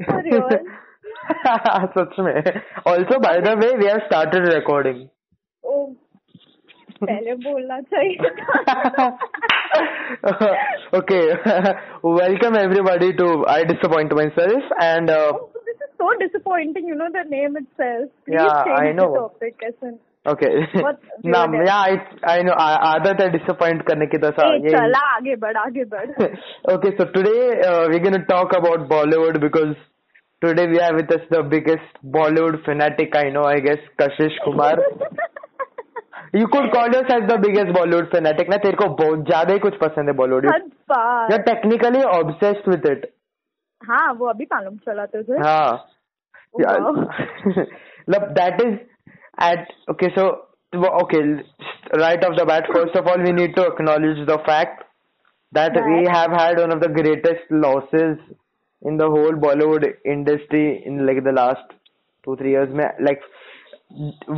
सच में। Also by the way we have started recording पहले बोलना चाहिए okay welcome everybody to I this myself and this is so disappointing you know the name itself please change the Do ना you yeah I, I आदत है disappoint करने की तो सा चला आगे बढ़ आगे बढ़ today uh, we're going to talk about Bollywood because today we have with us the biggest Bollywood fanatic I know, I guess, Kashish Kumar. You could call yourself the biggest Bollywood fanatic ना तेरे को बहुत ज़्यादा ही कुछ पसंद है Bollywood. You're technically obsessed with it. हाँ वो अभी मालूम चला तुझे हाँ. Look, that is at okay. So okay, right off the bat, first of all, we need to acknowledge the fact that we That- have had one of the greatest losses in the whole Bollywood industry in like the last two three years. में like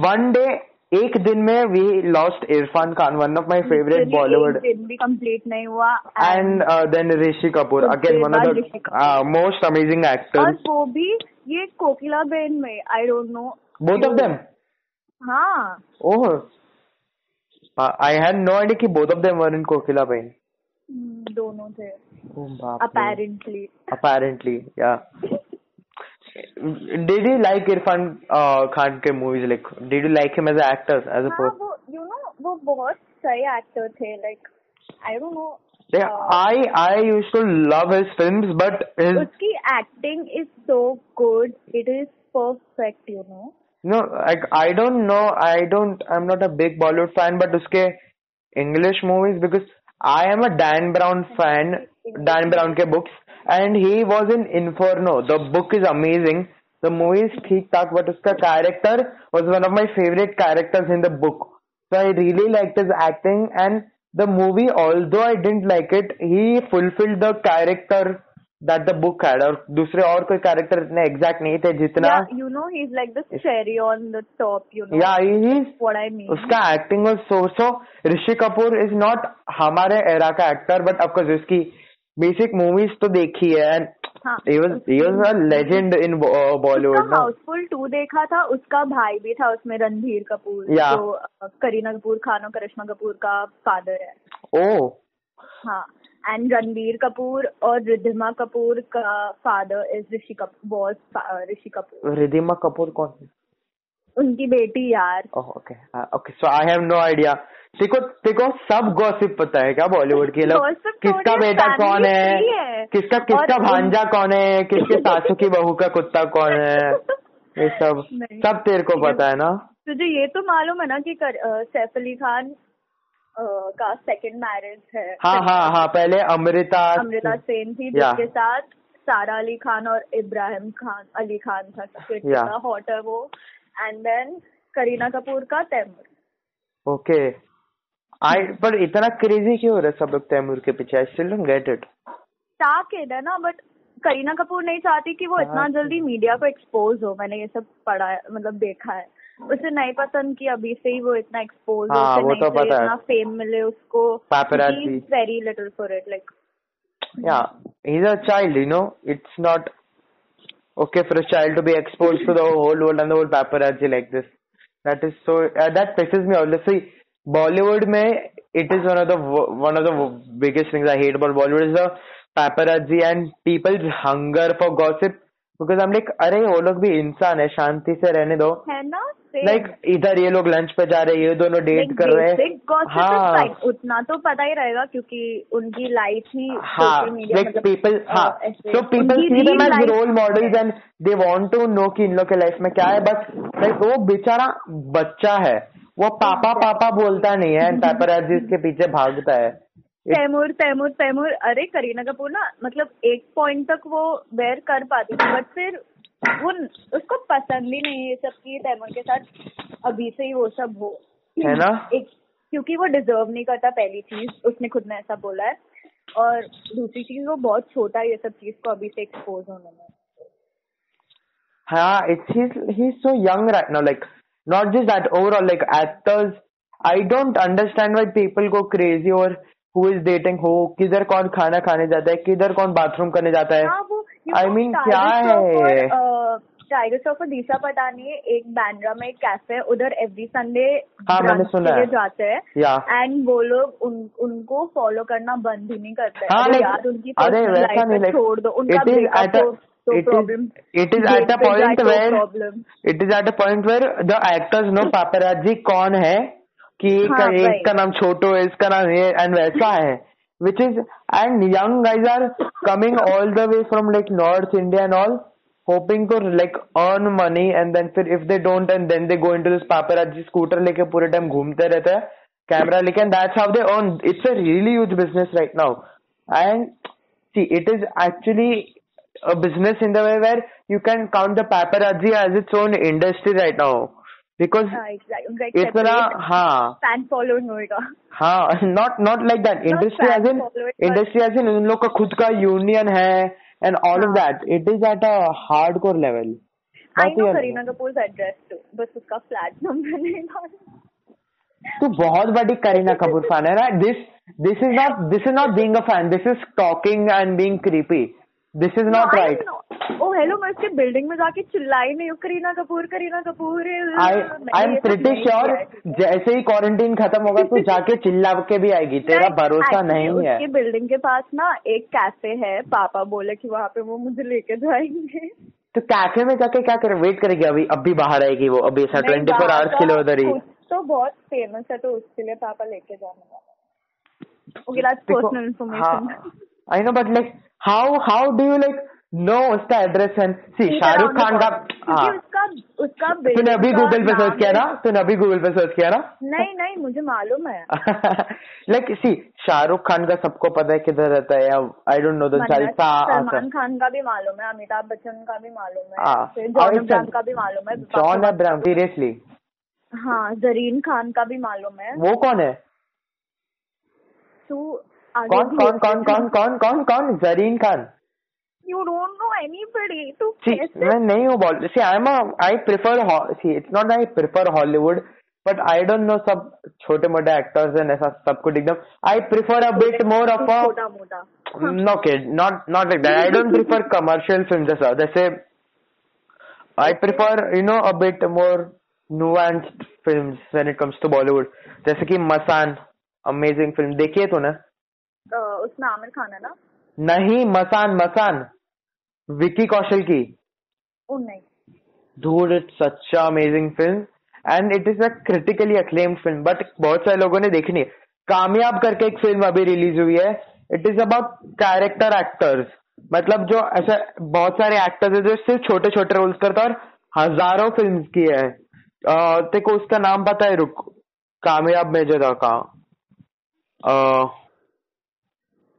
one day एक दिन में we lost Irfan Khan, one of my favorite Literally Bollywood. एक दिन भी complete नहीं हुआ And uh, then Rishi Kapoor, उसके again one of बाद the Rishi Kapoor. uh, most amazing और actors. वो भी ये कोकिला बेन में I don't know Both of them. हाँ। आई हैड नो आइडिया कि both of them were in Kokila ben दोनों थे। Apparently apparently yeah did you like Irrfan Khan के movies like did you like him as actor as a वो you know वो बहुत सही actor थे like I don't know I I use to love his film but उसकी acting is so good it is perfect you know no, like I don't know. I don't. I'm not a big Bollywood fan, but उसके English movies because I am a Dan Brown fan. Dan Brown के books, and he was in Inferno. The book is amazing. The movie is ठीक ठाक, but उसका character was one of my favorite characters in the book. So I really liked his acting and the movie. Although I didn't like it, he fulfilled the character that the book had. और दूसरे और कोई character इतने exact नहीं थे जितना you know he is like the cherry on the top you know Yeah, he is. What I mean उसका acting was so so Rishi Kapoor is not हमारे एरा का एक्टर बट ऑफकोर्स उसकी basic movies तो देखी है and हाँ he was he was a legend in uh, Bollywood उसका no? Housefull two देखा था उसका भाई भी था उसमें रणधीर कपूर। जो करीना कपूर खान और करिश्मा कपूर का फादर है। Oh. हाँ। एंड रणबीर कपूर और रिद्धिमा कपूर का फादर इज़ ऋषि कपूर ऋषि कपूर रिधिमा कपूर कौन है? उनकी बेटी यार। Okay okay so I have no idea देखो देखो सब गॉसिप पता है क्या बॉलीवुड की लोग? किसका बेटा कौन है? है। किसका किसका भांजा कौन है? किसके सासू की बहू का कुत्ता कौन है? ये सब। सब तेरे को पता है ना? तुझे ये तो मालूम है ना कि कर, सैफ अली खान का सेकंड मैरिज है। हाँ हाँ हाँ पहले अमृता अमृता सेन थी जिसके साथ सारा अली खान और इब्राहिम खान अली खान था। कितना हॉट है वो। एंड देन करीना कपूर का तैमूर। ओके आई पर इतना क्रेजी क्यों हो रहा है सब लोग तैमूर के पीछे? I still don't get it है ना बट करीना कपूर नहीं चाहती कि वो इतना। जल्दी मीडिया को एक्सपोज हो। मैंने ये सब पढ़ा है मतलब देखा है। उसे नहीं पसंद की अभी से ही वो इतना एक्सपोज हाँ, वो तो पता है। फेम मिले उसको very little for it like yeah is a child you know it's not okay for a child to be expose to the whole world and the whole paparazzi like this that is so that pisses me all see Bollywood में it is one of the one of the biggest things I hate about Bollywood is the paparazzi and people's hunger for gossip because I am like अरे वो लोग भी इंसान है शांति से रहने दो है ना? Like इधर ये लोग लंच पे जा रहे हैं, ये दोनों डेट कर रहे हैं. हाँ। उतना तो पता ही रहेगा क्योंकि उनकी लाइफ ही हाँ, like मतलब, हाँ, see them real as life- role models and they want to know कि इन लोग के लाइफ में क्या है। बट like वो बेचारा बच्चा है। वो पापा पापा बोलता नहीं है। एंड paparazzi के पीछे भागता है। तैमूर तैमूर तैमूर अरे करीना कपूर ना मतलब एक पॉइंट तक वो बेयर कर पाती थी। बट फिर वो उसको पसंद ही नहीं है ये सब की तैमूर के साथ अभी से ही वो सब हो। है ना? एक क्योंकि वो डिजर्व नहीं करता पहली चीज़ उसने खुद ने ऐसा बोला है। और दूसरी चीज़ वो बहुत छोटा है ये सब चीज़ को अभी से एक्सपोज होने में। हाँ it's he's he's so young right now like not just that overall like actors I don't understand why people go crazy over who is dating who किधर कौन खाना खाने जाता है किधर कौन बाथरूम करने जाता है। हाँ वो मीन क्या है? टाइगर श्रॉफ और दिशा पटानी एक बैंड्रा में एक कैफ़े है उधर एवरी संडे हाँ, मैंने सुना है। जाते हैं। एंड वो लोग उन, उनको फॉलो करना बंद ही नहीं करते। हाँ, अरे यार उनकी अरे personal वैसा नहीं छोड़ दो। उनका it is breakup at a- तो problem it is at a point तो where- problem it is at a point where the actors know paparazzi कौन है? कि हाँ, एक का नाम छोटो है इसका नाम ये एंड वैसा है। which is and young guys are coming all the way from like north India and all hoping to like earn money and then फिर if they don't and then they go into this paparazzi scooter लेके पूरे time घूमते रहते हैं camera लेके and that's how they earn it's a really huge business right now and see it is actually a business in the way where you can count the paparazzi as its own industry right now Because इतना हाँ. Fan following होगा. हाँ not not like that industry as in industry as in उन लोग का खुद का union है and all of that it is at a hardcore level Kareena तू बहुत बड़ी करीना कपूर फ़ैन है ना this this is not this is not being fan this is talking and being creepy this is not right oh hello मैं उसके building में जाके चिल्लाई नहीं हूँ Kareena Kapoor. Kareena Kapoor I am pretty sure जैसे ही क्वारंटीन खत्म होगा तू जाके चिल्ला के भी आएगी। तेरा भरोसा नहीं है। उसकी बिल्डिंग के पास ना एक कैफ़े है पापा बोले कि वहाँ पे वो मुझे लेके जाएँगे। तो कैफ़े में जाके क्या करे? वेट करेगी अभी अभी बाहर आएगी वो अभी ऐसा ट्वेंटी फोर आवर्स के लिए उधर ही। तो बहुत फ़ेमस है तो उसके लिए पापा लेके जाने वाले पर्सनल इन्फॉर्मेशन हाँ I know but like how how do you like know उसका address and see Shahrukh Khan का हाँ उसका उसका तूने अभी गूगल पे सर्च किया ना? तूने अभी गूगल पे सर्च किया ना? नहीं नहीं मुझे मालूम है। लाइक सी शाहरुख खान का सबको पता है किधर रहता है I don't know the Jalsa Salman Khan का भी मालूम है अमिताभ बच्चन का भी मालूम है जॉन अब्राहम का भी मालूम है जॉन अब्राहम सीरियसली हाँ जरीन खान का भी मालूम है। वो कौन है? तू कौन कौन कौन कौन कौन कौन कौन Zareen Khan you don't know anybody तू See, कैसे मैं नहीं हूँ ball see I am I prefer see it's not I prefer Hollywood but I don't know सब छोटे मोटे एक्टर्स हैं ऐसा सब कुछ एकदम I prefer a bit more of a छोटा मोटा। no kid not not like that. I don't prefer commercial films जैसा जैसे i prefer you know a bit more nuanced films when it comes to bollywood जैसे कि मसान amazing film देखी है तूने अ, उसमें आमिर खान है ना? नहीं मसान मसान। विकी कौशल की। ओ नहीं। Dude, it's such a amazing film. And it is a critically acclaimed film बहुत सारे लोगों ने देखी नहीं कामयाब करके एक फ़िल्म अभी रिलीज़ हुई है। It is about character actors मतलब जो ऐसे बहुत सारे एक्टर्स है जो सिर्फ़ छोटे छोटे रोल्स करते हैं और हज़ारों फ़िल्म की है। देखो उसका नाम पता है रुक। कामयाब में जो था का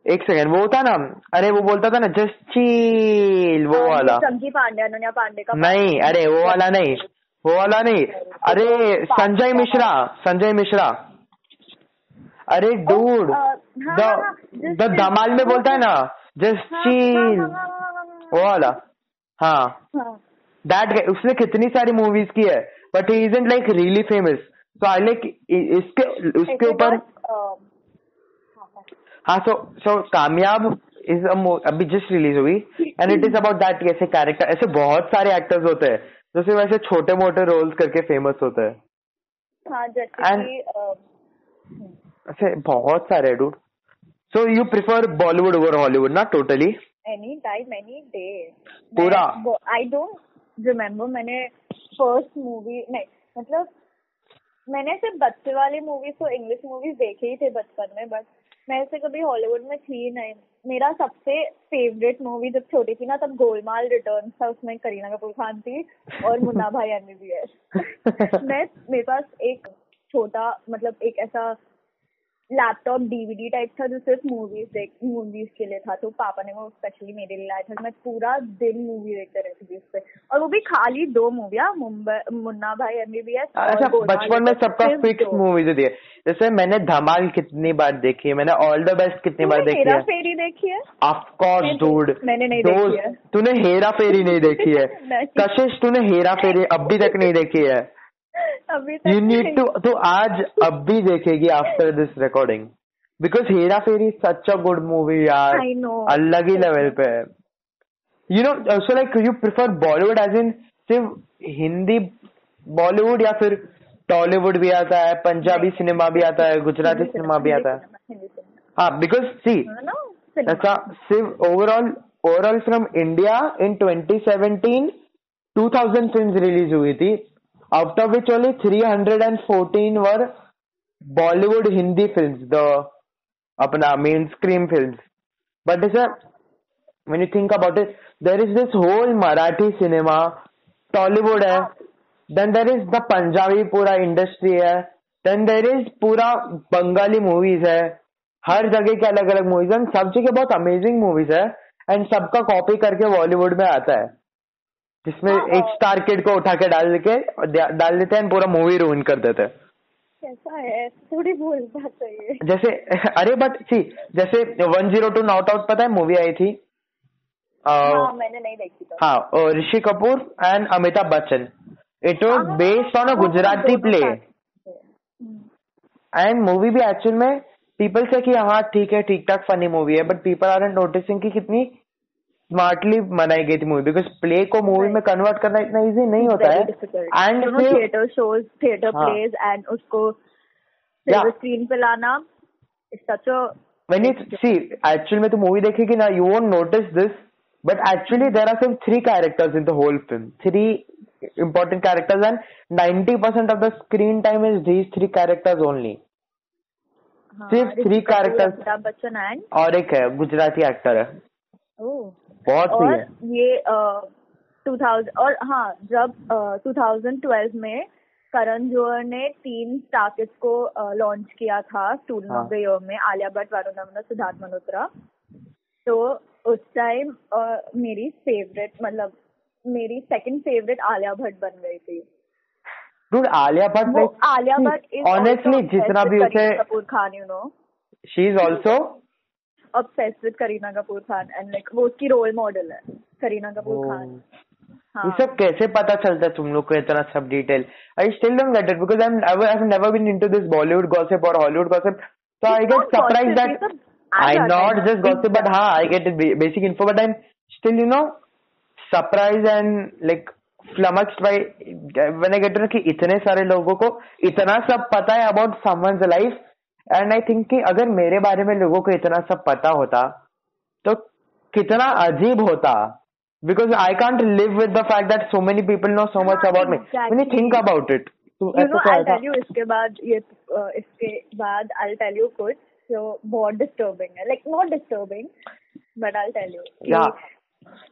एक सेकंड वो था ना अरे वो बोलता था ना जस्ट चील वो वाला। चंकी पांडे अनन्या पांडे का नहीं अरे वो वाला नहीं वो वाला नहीं। अरे संजय मिश्रा संजय मिश्रा। अरे डूड हाँ, द हाँ, हाँ, द धमाल में बोलता है ना जस्ट हाँ, चील हाँ, हाँ, हाँ, हाँ, हाँ, वो वाला हाँ। हाँ। दैट उसने कितनी सारी मूवीज़ की है but he isn't like really famous so I like इसके उसके ऊपर हाँ, हाँ। सो सो कामयाब इज़ अभी जस्ट रिलीज़ हुई and it is about that ऐसे कैरेक्टर ऐसे बहुत सारे एक्टर्स होते हैं जो सिर्फ़ ऐसे छोटे मोटे रोल्स करके फ़ेमस होते हैं हाँ जैसे ऐसे बहुत सारे dude so you prefer Bollywood over Hollywood ना totally any time any day पूरा? आई डोंट रिमेम्बर मैंने फ़र्स्ट मूवी नहीं मतलब मैंने सिर्फ़ बच्चे वाली मूवीज़ तो इंग्लिश मूवीज़ देखे ही थे बचपन में बट मैं ऐसे कभी हॉलीवुड में थी नहीं। मेरा सबसे फेवरेट मूवी जब छोटी थी ना तब गोलमाल रिटर्न था उसमें करीना कपूर खान थी और मुन्ना भाई एमबीबीएस मैं मेरे पास एक छोटा मतलब एक ऐसा लैपटॉप डीवीडी टाइप था जो सिर्फ़ मूवीज़ देख मूवीज़ के लिए था। तो पापा ने वो स्पेशली मेरे लिए लाया था। मैं पूरा दिन मूवी देखते रहती थी उस पे और वो भी खाली दो मूविया मुंबई मुन्ना भाई एमबीबीएस अच्छा बचपन में सबका फिक्स मूवीज़ है जैसे मैंने धमाल कितनी बार देखी है मैंने ऑल द बेस्ट कितनी बार देखी है। फेरी देखी है? ऑफ़ कोर्स मैंने- डूड मैंने नहीं देखी है। तूने हेरा फेरी नहीं देखी है। कशिश तूने हेरा फेरी अभी तक नहीं देखी है। अभी तक यू नीड टू तो आज अब भी देखेगी after this recording because Hera Pheri such a good movie यार। अलग ही लेवल पे है। You know so like you prefer Bollywood as in सिर्फ़ हिंदी बॉलीवुड या फिर टॉलीवुड भी आता है पंजाबी सिनेमा भी आता है गुजराती सिनेमा भी आता है। हाँ बिकॉज़ सी नो ऐसा सिर्फ़ overall overall from India in 2017 2000 films release हुई थी। Out of which only 314 were Bollywood Hindi films the अपना main screen films but it's when you think about it, there is this whole marathi cinema, tollywood है then there is the punjabi पूरा industry है then there is पूरा Bengali movies है हर जगह के अलग अलग मूवीज़ है, सब जगह बहुत अमेजिंग मूवीज़ है एंड सबका कॉपी करके बॉलीवुड में आता है। जिसमें हाँ, एक हाँ। स्टार किड को उठा के डाल के डाल देते हैं पूरा मूवी रूइन कर देते हैं। कैसा है? थोड़ी बोलना चाहिए। जैसे अरे बट सी जैसे one zero two not out पता है मूवी आई थी? अ, हाँ मैंने नहीं देखी तो। हाँ Rishi Kapoor and Amitabh Bachchan. It was हाँ, based on a Gujarati play. And movie भी एक्चुअल में पीपल से कि हाँ ठीक है ठीक ठाक फनी मूवी है बट पीपल आर नोटिसिंग कि कितनी स्मार्टली बनाई गई थी मूवी बिकॉज़ प्ले को मूवी में कन्वर्ट करना इतना इजी नहीं होता है एंड shows, theater हाँ. plays, and उसको screen पे लाना is such a when you see actually में तो मूवी देखेगी ना you won't notice this but actually there are some three characters in the whole film three important characters and 90% of the screen time is these three characters only हाँ, सिर्फ़ three characters. Bachchan और एक है Gujarati actor है बहुत और है ये टू थाउज़ेंड और हाँ जब टू थाउज़ेंड ट्वेल्व में करण जोहर ने तीन स्टार्किट्स को लॉन्च किया था स्टूडेंट. ऑफ़ द ईयर में आलिया भट्ट वरुण धवन सिद्धार्थ मल्होत्रा तो उस टाइम मेरी फेवरेट मतलब मेरी सेकंड फेवरेट आलिया भट्ट बन गई थी। Dude आलिया भट्ट आलिया भट्ट honestly जितना भी उसे Kapoor Khan you know she is also obsessed with Kareena Kapoor Khan and like वो उसकी role model है Kareena Kapoor oh. Khan. हाँ. ये सब कैसे पता चलता तुम लोग को इतना सब detail I still don't get it because I am I have never been into this Bollywood gossip और Hollywood gossip so I get surprise that I not just gossip but हाँ I get basic info but I still you know surprise and like flummox by when I get to know कि इतने सारे लोगों को इतना सब पता है about someone's life and I think कि अगर मेरे बारे में लोगों को इतना सब पता होता तो कितना अजीब होता। Because I can't live with the fact that so many people know so much हाँ, about me. when you think exactly. about it तो यू नो तो आई ऐसा- टेल यू इसके बाद ये इसके बाद आई टेल यू कुछ जो बहुत डिस्टर्बिंग है। Like not disturbing but I tell you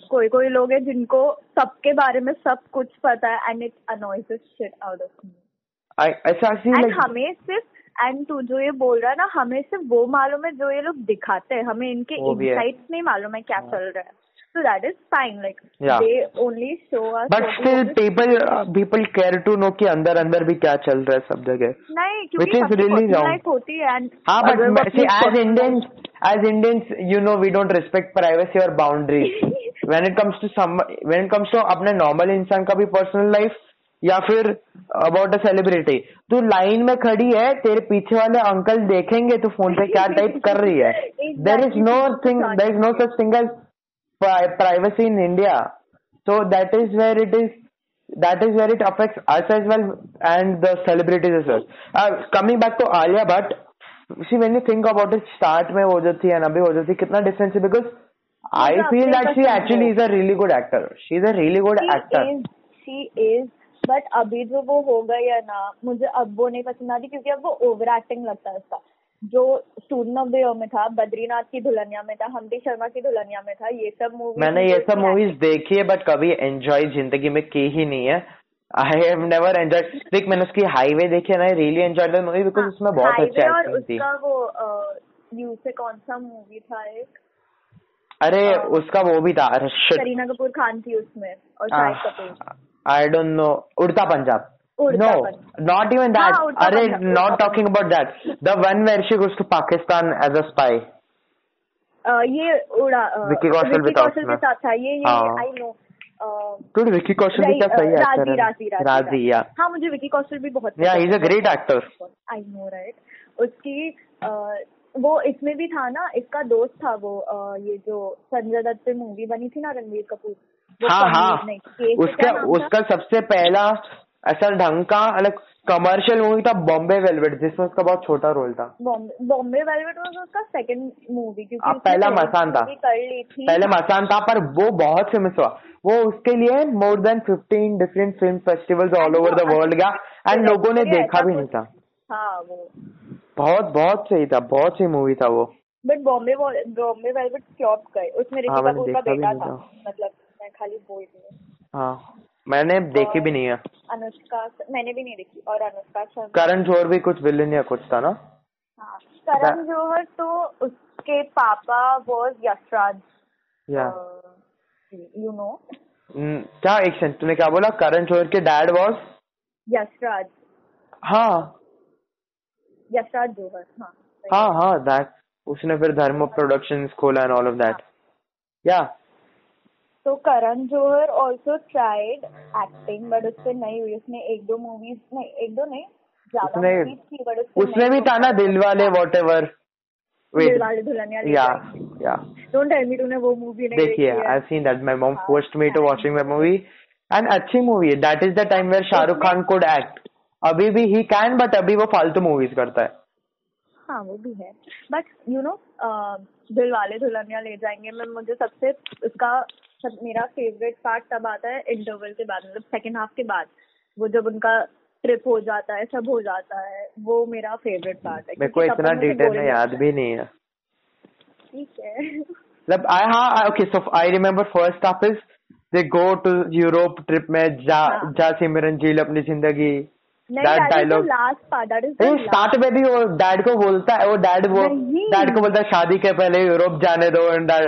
कोई कोई लोग हैं जिनको सबके बारे में सब कुछ पता है and it annoys shit out of me and हमें सिर्फ़ एंड तू जो ये बोल रहा है ना हमें सिर्फ़ वो मालूम है जो ये लोग दिखाते हैं हमें इनके है। इनसाइट्स नहीं मालूम है क्या चल रहा है so that is fine like Yeah. They only show us but still people people care to know कि अंदर अंदर भी क्या चल रहा है सब जगह नहीं क्योंकि is really personal wrong. life होती है एंड हाँ but see as Indians as Indians you know we don't respect privacy or boundaries when it comes to some when it comes to अपने normal इंसान का भी पर्सनल लाइफ या फिर about a celebrity तू लाइन में खड़ी है तेरे पीछे वाले अंकल देखेंगे तू फ़ोन पे क्या टाइप कर रही है there is no thing there is no such thing as privacy in India. So that is where it is. That is where it affects us as well and the celebrities as well. Uh, coming back to Alia Bhatt, see when you think about it, start में वो जो थी and अभी वो जो थी कितना difference है because I feel that she actually is a really good actor. She is a really good actor. She is but अभी जो वो हो गई है ना मुझे अब वो नहीं पसंद आती क्योंकि अब वो ओवर एक्टिंग लगता है उसका। जो स्टूडेंट ऑफ़ द ईयर में था बद्रीनाथ की दुल्हनिया में था हम्टी शर्मा की दुल्हनिया में था ये सब मूवी मैंने ये सब मूवीज़ देखी है बट कभी एंजॉय ज़िंदगी में की ही नहीं है। आई हैव नेवर एंजॉय देख मैंने उसकी हाईवे देखी है ना really enjoy the movie because उसमें बहुत अच्छी और उसका वो यू से कौन सा मूवी था एक? अरे। उसका वो भी था करीना कपूर खान थी उसमें और Shahid Kapoor. I don't know Udta Punjab no. Not even that अरे not talking about that the one where she goes to Pakistan as a spy ये उड़ा विक्की कौशल विक्की था कौशल के साथ था. ये ये। आई नो विक्की कौशल भी क्या सही है राज़ी राज़ी राज़ी या हाँ मुझे विकी कौशल भी बहुत yeah he is a great actor I know right उसकी वो इसमें भी था ना इसका दोस्त था वो ये जो संजय दत्त पे मूवी बनी थी ना रणवीर कपूर। हाँ हाँ। उसका नाम था? उसका सबसे पहला असल ढंग का अलग कमर्शियल मूवी था बॉम्बे वेलवेट जिसमें उसका बहुत छोटा रोल था। बॉम्बे बॉम्बे वेलवेट वाज उसका सेकंड मूवी क्योंकि अब पहला मसान था। पहले मसान था पर वो बहुत फ़ेमस हुआ। वो उसके लिए more than fifteen different film festivals all over the world गया। एंड लोगों ने देखा भी नहीं था। हाँ वो। बहुत बहुत सही था बहुत सही मूवी था वो। But Bombay Bombay Velvet flop गए। उसमें ऋतिक हाँ, कपूर का बेटा था। मतलब। मैं खाली बोल रही हूँ। हाँ मैंने देखी भी नहीं है। अनुष्का मैंने भी नहीं देखी। और अनुष्का शर्मा। करण जोहर भी कुछ विलन या कुछ था ना? हाँ करण जौहर तो उसके पापा was Yashraj yeah. You know क्या एक सेकंड तूने क्या बोला? करण जोहर के डैड वॉज़ यशराज हाँ। यशराज जौहर हाँ। हाँ हाँ दैट उसने फिर धर्म प्रोडक्शंस खोला एंड ऑल ऑफ़ दैट या। तो Karan Johar also tried acting but उससे नहीं हुई। उसने एक दो मूवीज़ नहीं एक दो नहीं ज़्यादा उसने मूवीज़ बट उसमें भी था ना दिल वाले वॉट एवर दिल वाले दुल्हनिया या या। डोंट टेल मी तूने वो मूवी नहीं देखिए देखी है। I seen that my mom forced me to watching that movie and अच्छी मूवी है। That is the time where Shahrukh Khan could act अभी भी ही कैन बट अभी वो फालतू मूवीज़ करता है। हाँ वो भी है। But you know Dilwale Dulhania ले जाएँगे। मैं मुझे सबसे उसका सब मेरा फेवरेट पार्ट तब आता है इंटरवल के बाद मतलब सेकंड हाफ़ के बाद वो जब उनका ट्रिप हो जाता है सब हो जाता है वो मेरा फेवरेट पार्ट है मेरे को इतना डिटेल में याद भी नहीं है है। ठीक है मतलब आई हाँ okay so I remember first half is they go to Europe trip में जा हाँ। जा सिमरन झील अपनी ज़िंदगी the dialogue last part that is start में भी वो डैड को बोलता है वो डैड वो डैड को बोलता है शादी के पहले यूरोप जाने दो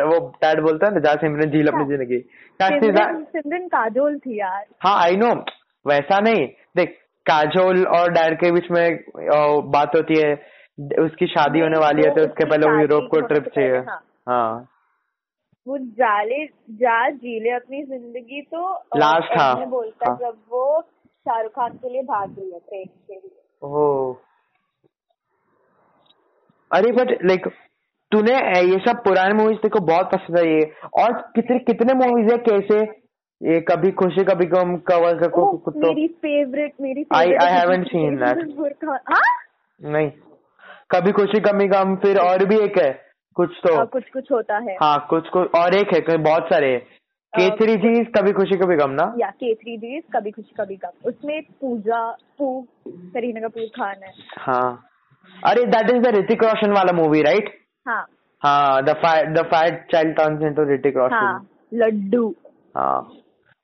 वो डैड बोलता है ना जा सिमरन झील अपनी हाँ। ज़िंदगी। सिमरन काजोल थी यार। हाँ आई नो वैसा नहीं। देख काजोल और डैड के बीच में बात होती है उसकी शादी होने वाली है तो उसके पहले वो यूरोप को ट्रिप चाहिए। हाँ। हाँ। वो जाले जा जीले अपनी ज़िंदगी तो लास्ट हाँ, बोलता हाँ। जब वो शाहरुख खान के लिए भाग रही है प्रेम के लिए। ओ अरे बट लाइक तूने ये सब पुराने मूवीज़ तेरे को बहुत पसंद है ये। और कितने कितने मूवीज़ है कैसे? ये कभी खुशी कभी गम कवर का ओह, कुछ तो मेरी फेवरेट मेरी I- favorite I है haven't किसी seen that. रणबीर खान हाँ? नहीं। कभी खुशी कभी गम फिर और भी एक है। कुछ तो। हाँ, कुछ कुछ होता है। हाँ कुछ कुछ और एक है बहुत सारे। है के थ्री जी कभी खुशी कभी गम ना? या के थ्री जी कभी खुशी कभी गम। उसमें पूजा पू करीना कपूर खान है। हाँ। अरे that is the Hrithik Roshan वाला मूवी राइट हाँ। हाँ the the child turns into Hrithik हाँ रोशन लड्डू। हाँ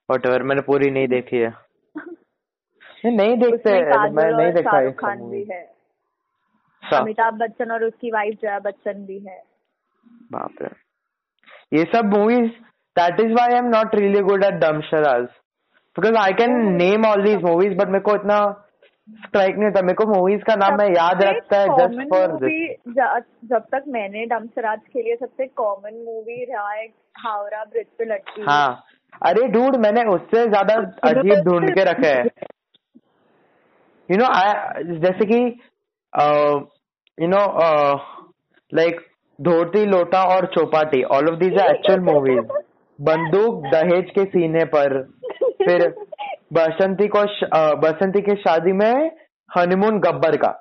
वट मैंने पूरी नहीं देखी है। नहीं नहीं देखते मैं नहीं देखा शाहरुख खान भी है। अमिताभ बच्चन और उसकी वाइफ जया बच्चन भी है। बाप रे। ये सब movies that is why I am not really good at dumb charades because I can. Name all these movies but मेरे को इतना स्ट्राइक नहीं होता। मेरे को मूवीज़ का नाम मैं याद रखता है जस्ट फॉर जब तक मैंने डमसराज खेली है सबसे कॉमन मूवी रहा है हावड़ा ब्रिज पे लटकी हाँ। अरे डूड मैंने उससे ज़्यादा अजीब ढूंढ के रखे है। यू नो आई जैसे कि you no like Dhoti Lota Aur Chowpatty all of these are actual movies Bandook Dahej Ke सीने पर। फिर बसंती को बसंती के शादी में हनीमून गब्बर का?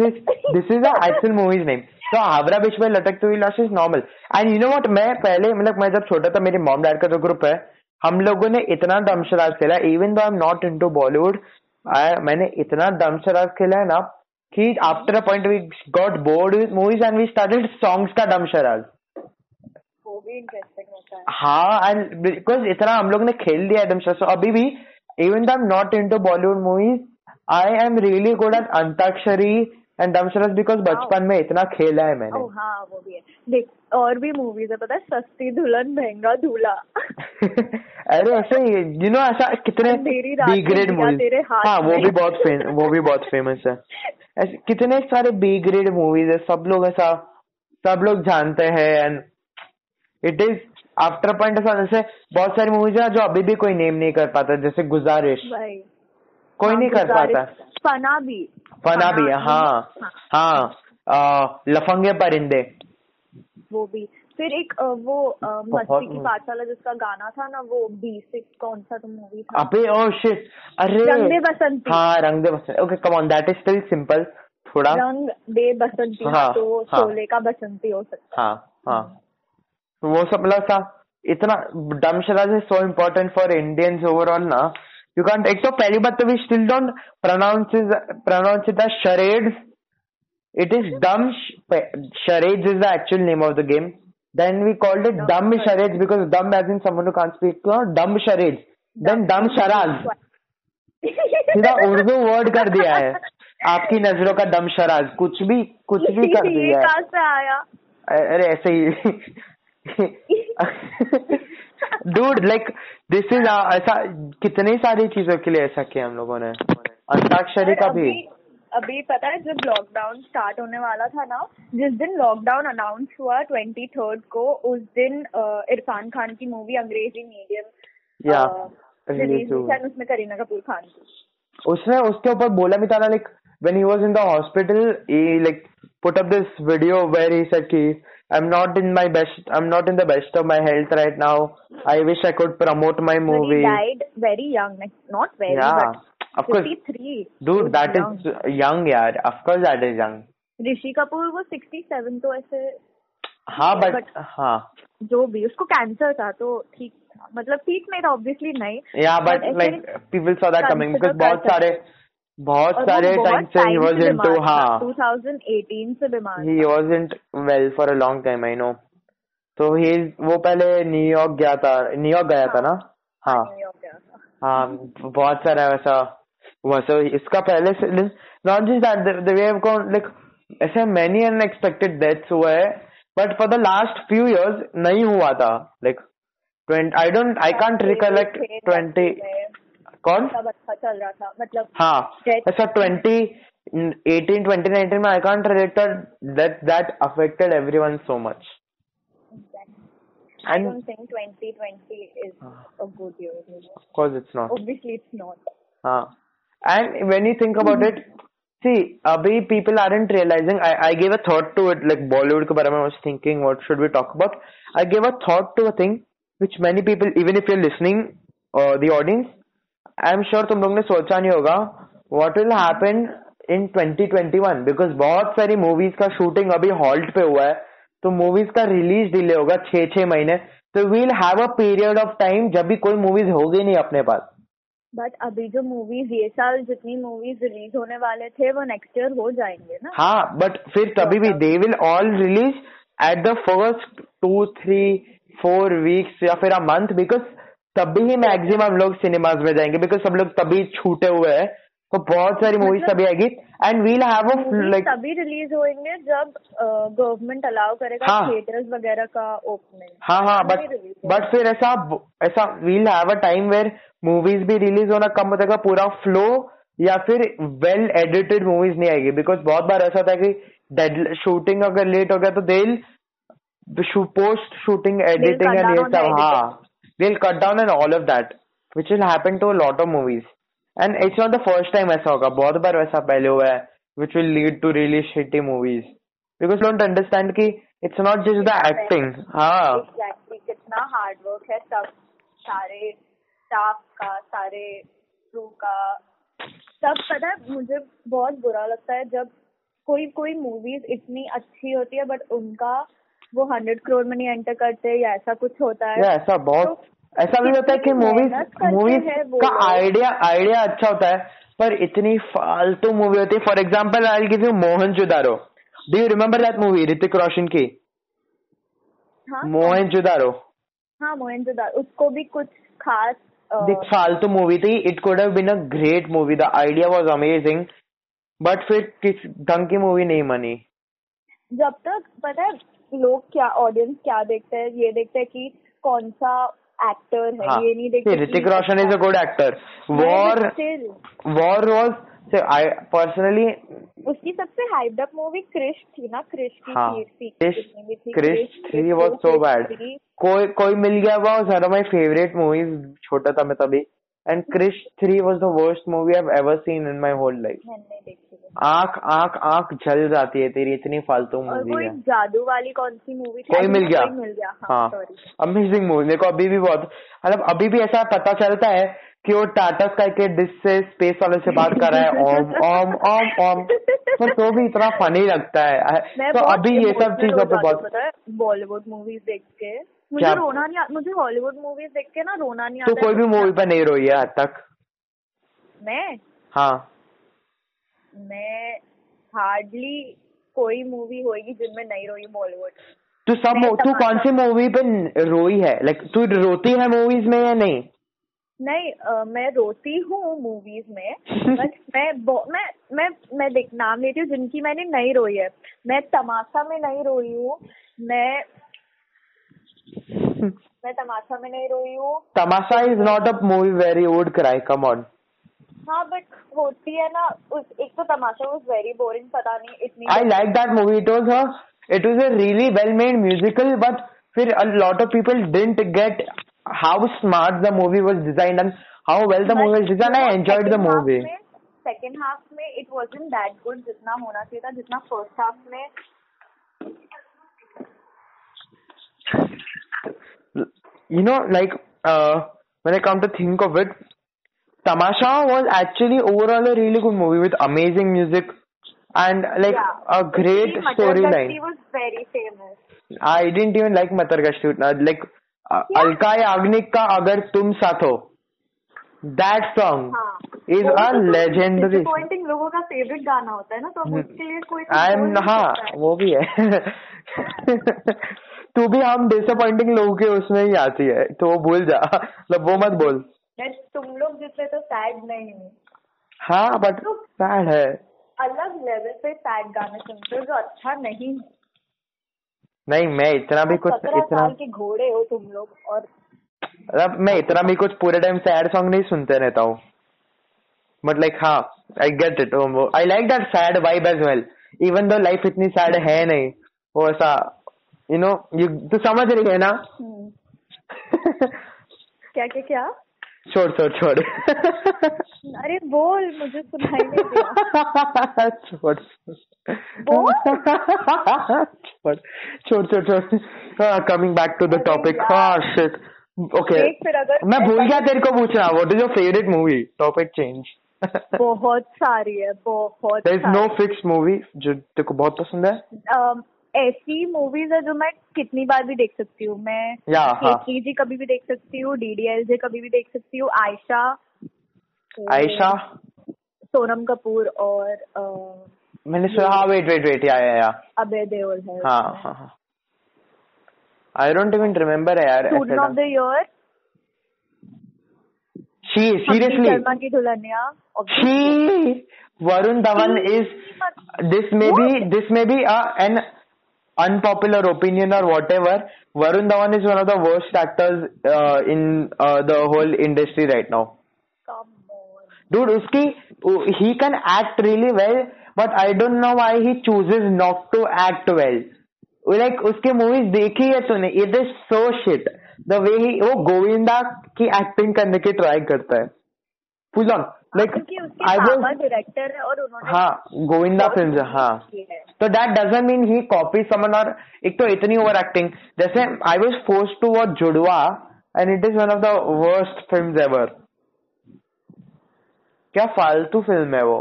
This is actual movies name तो हावड़ा बीच में लटकती हुई लाश is normal. And you know what मैं पहले मतलब मैं जब छोटा था मेरी मॉम डैड का जो ग्रुप है हम लोगों ने इतना दमशराज खेला। Even though I am not into Bollywood मैंने इतना दमशराज खेला है ना कि after a point we got bored with movies and we started songs का दमशराज। इंटरेस्टिंग होता है। हाँ एंड बिकॉज़ इतना हम लोग ने खेल दिया एकदम सो। अभी भी even though I am not into Bollywood movies I am really good at Antakshari and dumb charades because बचपन में इतना खेला है मैंने। ओह हाँ वो भी है। देख और भी मूवीज़ है पता है? सस्ती दुल्हन महँगा दूल्हा। अरे ऐसे यू नो ऐसा कितने बी ग्रेड मूवीज़ हाँ वो भी बहुत फेम, वो भी बहुत फ़ेमस है। ऐसे कितने सारे बी ग्रेड मूवीज़ है सब लोग ऐसा सब लोग जानते हैं and it is after point ऐसा जैसे बहुत सारी मूवीज़ है जो अभी भी कोई नेम नहीं कर पाता जैसे गुजारिश। कोई हाँ, नहीं कर पाता। फना भी फना भी है। हाँ हाँ। लफंगे परिंदे। वो भी। फिर एक वो मस्ती की पाठशाला जिसका गाना था ना वो बी सिक्स कौन सा तो मूवी था? अबे ओ शिट अरे। रंग दे बसंती। हाँ Rang De Basanti. Okay come on that is still simple थोड़ा। रंग दे बसंती हाँ, तो हाँ। शोले का बसंती हो सकता हाँ हाँ। तो वो सब मतलब था इतना dumb charades is so important for Indians overall ना। यू कैंट एक तो पहली बात तो we still don't pronounce pronounce it it is dumb charades is the actual name of the game then we called it dumb charades because dumb as in someone can't speak dumb charades then डम charades सीधा Urdu word कर दिया है। आपकी नज़रों का दम शराज कुछ भी कुछ भी कर दिया है। अरे ऐसे ही। डूड लाइक दिस इज़ ऐसा कितनी सारी चीज़ों के लिए ऐसा किया हम लोगों ने? अंताक्षरी का भी अभी पता है जब लॉकडाउन स्टार्ट होने वाला था ना जिस दिन लॉकडाउन अनाउंस हुआ ट्वेंटी थर्ड को उस दिन इरफान खान की मूवी अंग्रेज़ी मीडियम या उसमें करीना कपूर खान की उसने उसके ऊपर बोला भी था ना like when he was in the hospital he like put up this video where he said कि I'm not in my best I'm not in the best of my health right now I wish I could promote my But movie he died very young like not very yeah but of course 53 dude that young. is young यार of course that is young Rishi Kapoor वो 67 तो ऐसे हाँ Yeah, but हाँ जो भी उसको cancer था तो ठीक था मतलब ठीक नहीं था ऑब्वियसली नहीं yeah but ऐसे like people saw that coming because consider बहुत कर सारे बहुत सारे टाइम से into बीमार था, हाँ। 2018 से बीमार था। wasn't well for a long time I know तो he वो पहले न्यूयॉर्क गया था न्यूयॉर्क गया था ना? हाँ न्यूयॉर्क हाँ बहुत सारा वैसा वैसा इसका पहले से not just that the way gone like ऐसे मेनी अनएक्सपेक्टेड डेथ्स हुए है but for the last few years नहीं हुआ था। Like twenty I don't I can't recollect twenty कौन सब अच्छा चल रहा था मतलब हाँ ऐसा ट्वेंटी एटीन ट्वेंटी नाइनटीन में I can't relate that that affected everyone so much I don't think 2020 is a good year. Of course it's not. Obviously, it's not. हाँ. And when you think about mm. it, see, अभी people aren't realizing. I I gave a thought to it. Like Bollywood के बारे में I was thinking, what should we talk about? I gave a thought to a thing which many people, even if you're listening, uh, the audience, I'm sure तुम लोग ने सोचा नहीं होगा. What will happen in 2021? Because बहुत सारी movies का shooting अभी halt पे हुआ है. तो मूवीज़ का रिलीज़ डिले होगा छह छह महीने तो we'll have a period of time जब भी कोई मूवीज़ होगी नहीं अपने पास बट अभी जो मूवीज़ ये साल जितनी मूवीज़ रिलीज़ होने वाले थे वो नेक्स्ट ईयर हो जाएँगे ना हाँ बट फिर तभी भी they will all release at the first two three four weeks या फिर अ मंथ बिकॉज़ तभी ही मैक्सिमम लोग सिनेमाज में जाएँगे बिकॉज़ सब लोग तभी छूटे हुए हैं। तो बहुत सारी मूवीज़ मतलब- तभी आएगी। एंड वील हैव लाइक तभी रिलीज़ होंगे जब गवर्नमेंट अलाउ करेगा हाँ। थिएटर्स वगैरह का ओपनिंग हाँ हाँ बट बट फिर ऐसा ऐसा we'll have a time where movies भी रिलीज़ होना कम हो जाएगा पूरा फ्लो या फिर वेल एडिटेड मूवीज़ नहीं आएगी। बिकॉज़ बहुत बार ऐसा था कि डेड शूटिंग अगर लेट हो गया तो देल पोस्ट शूटिंग एडिटिंग एंड ये सब हाँ। They'll cut down and all of that which will happen to a lot of movies and it's not the first time ऐसा होगा बहुत बार वैसा पहले हुआ है which will lead to really shitty movies because don't understand कि it's not just the acting हाँ exactly कितना हार्ड वर्क है सब सारे स्टाफ का सारे क्रू का सब पता है मुझे बहुत बुरा लगता है जब कोई कोई मूवीज़ इतनी अच्छी होती है बट उनका वो हंड्रेड करोड़ में नहीं एंटर करते या ऐसा कुछ होता है? या ऐसा बहुत ऐसा भी होता है कि मूवीज़ मूवीज़ का आइडिया आइडिया अच्छा होता है पर इतनी फालतू मूवी होती है। For example I give you Mohenjo Daro. Do you remember that movie Hrithik Roshan की? हाँ मोहन जुदारो। हाँ मोहनजोदार उसको भी कुछ खास दिख फालतू मूवी थी। It could have been a great movie the idea was amazing but फिर किस ढंग की मूवी नहीं बनी। जब तक पता है लोग क्या ऑडियंस क्या देखते हैं? ये देखते हैं कि कौन सा एक्टर है। हाँ। ये नहीं देखते Hrithik Roshan is a good actor War War was I personally उसकी सबसे हाइप्ड अप मूवी क्रिश थी ना? क्रिश की हाँ। क्रिश थी, Krrish Krrish, three was so bad Koi Koi Mil Gaya was one of my favourite movies छोटा था मैं तभी। And Krrish three was the worst movie I have ever seen in my whole life मैंने देखी। वो। आँख आँख आँख जल जाती है तेरी इतनी फालतू मूवी है। जादू वाली कौन सी मूवी थी? कोई मिल गया। मिल गया। हाँ अमेजिंग मूवी मेरे को अभी भी बहुत मतलब अभी भी ऐसा पता चलता है कि वो टाटा स्काई के डिश से स्पेस वाले से बात कर रहा है। ओम ओम ओम ओम। पर तो भी इतना फनी लगता है। तो अभी ये सब चीज़ों पे बहुत बॉलीवुड मूवीज़ देख के। मुझे रोना नहीं मुझे हॉलीवुड मूवीज़ देख के ना रोना नहीं आता तो कोई भी मूवी पर नहीं रोई है आज तक। मैं? हाँ। मैं हार्डली कोई मूवी होगी जिनमें नहीं रोई बॉलीवुड तू सब तू कौन सी मूवी पे रोई है? लाइक तू रोती है मूवीज़ में या नहीं? नहीं अ, मैं रोती हूँ मूवीज़ में बट मैं मैं मैं मैं देख नाम लेती हूँ जिनकी मैंने नहीं रोई है। मैं तमाशा में नहीं रोई हूँ मैं मैं तमाशा में नहीं रोई हूँ। Tamasha is not a movie very would cry come on हाँ बट होती है ना उस एक तो Tamasha I like that movie it was a musical but फिर lot of people didn't get how smart the movie was designed and how well the movie was design I enjoyed the movie second half में it wasn't that good जितना होना चाहिए था जितना first half में। You know like मैंने come to think of it Tamasha was actually overall a really good movie with amazing music and like Yeah. a great storyline. गश्ती was very famous. I didn't even like Matar Gashti. Uh, like uh, Yeah. Alka Yagnik का अगर तुम साथ हो that song हाँ is वो a तो legendary. disappointing लोगों का फेवरेट गाना होता है ना तो उसके लिए कोई I'm हाँ है। वो भी है तू भी हम डिसअपॉइंटिंग लोगों के उसमें ही आती है तो वो भूल जा मतलब वो मत बोल तुम लोग जितने तो सैड नहीं हूँ हाँ। बट सैड है। अलग लेवल पे सैड गाने सुनते हो जो अच्छा नहीं है। नहीं मैं इतना भी कुछ इतना के घोड़े हो तुम लोग और मतलब मैं इतना भी कुछ पूरे टाइम सैड सॉन्ग नहीं सुनते रहता हूँ। बट लाइक हाँ I get it I like that sad vibe as well even though life इतनी सैड है नहीं वो ऐसा यू नो यू तू समझ रही है ना? हम्म, क्या क्या क्या? छोड़ छोड़ छोड़। अरे बोल मुझे सुनाई नहीं छोड़ बोल। छोड़ छोड़ छोड़ छोड़। Coming back to the topic हाँ शिट ओके मैं भूल गया तेरे को पूछना। What is your favourite movie topic change बहुत सारी है बहुत there is no fix movie जो तेरे को बहुत पसंद है? अम, ऐसी मूवीज़ है जो मैं कितनी बार भी देख सकती हूँ। मैं या हाँ। केसरी जी कभी भी देख सकती हूँ डीडीएलजे कभी भी देख सकती हूँ आयशा आयशा सोनम कपूर और अ, मैंने सुना हाँ wait wait wait yeah yeah Abhay Deol है। हाँ हाँ हाँ। आई डोंट इवन रिमेम्बर यार Student of the Year she seriously Sharma Ki Dulhania. She She- is this may be this may be a, an unpopular opinion or whatever. Varun Dhawan is one of the worst actors uh, in uh, the whole industry right now. Come on. Dude, uski he can act really well, but I don't know why he chooses not to act well. Like उसके movies देखी है तूने? It is so shit. The way he वो गोविंदा की acting करने की try करता है. Full on. I पापा was डायरेक्टर है और उन्होंने हाँ गोविंदा फ़िल्म हाँ। तो that doesn't mean he copy someone और एक तो इतनी ओवर एक्टिंग जैसे I was force to watch Judwaa and it is one of the worst film ever क्या फालतू फ़िल्म है वो?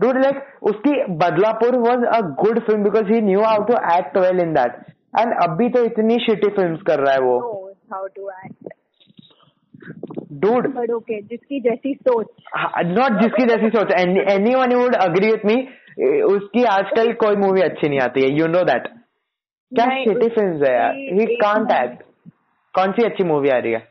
डूड लाइक उसकी Badlapur was a good film because he knew how to act well in that and अभी तो इतनी shitty film कर रहा है वो। How to act. डूड जिसकी जैसी सोच। नॉट जिसकी जैसी सोच। Anyone would agree with me उसकी आजकल कोई मूवी अच्छी नहीं आती है यू नो दैट क्या शिटी फ़िल्म है यार। ही कांट एक्ट कौन सी अच्छी मूवी आ रही है?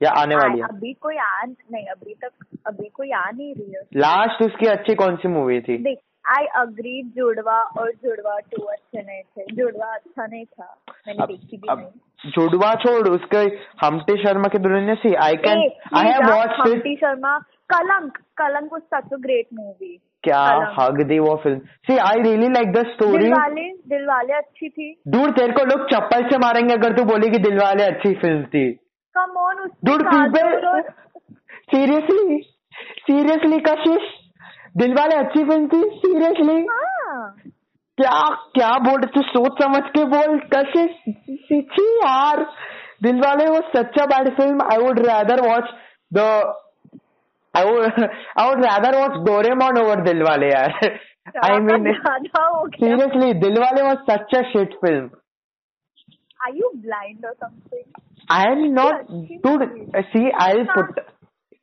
या आने वाली है? अभी कोई आ नहीं अभी तक अभी कोई आ नहीं रही है लास्ट उसकी अच्छी कौन सी मूवी थी? देख आई अग्री जुड़वा और जुड़वा टू अच्छे नहीं थे। जुड़वा अच्छा नहीं था। मैंने अब, देखी भी अब नहीं। जुड़वा छोड़ उसके हमटे शर्मा की दुल्हनिया सी। I can I have please, watch Humpty Sharma Kalank Kalank was such a great movie. क्या हग दी वो film see I really like the story Dilwale Dilwale अच्छी थी। दूर तेरे को लोग चप्पल से मारेंगे अगर तू बोली कि दिलवाले अच्छी फ़िल्म थी। कम ऑन people, काजोल और seriously, seriously, दिलवाले अच्छी फ़िल्म थी सीरियसली क्या क्या बोल रहे तू सोच समझ के बोल कैसे छी यार दिलवाले वो such a bad film I would rather watch the I would I would rather watch Doraemon over Dilwale यार आई मीन ज़्यादा हो गया seriously Dilwale was such a Are you blind or something? I am not dude uh, see I'll put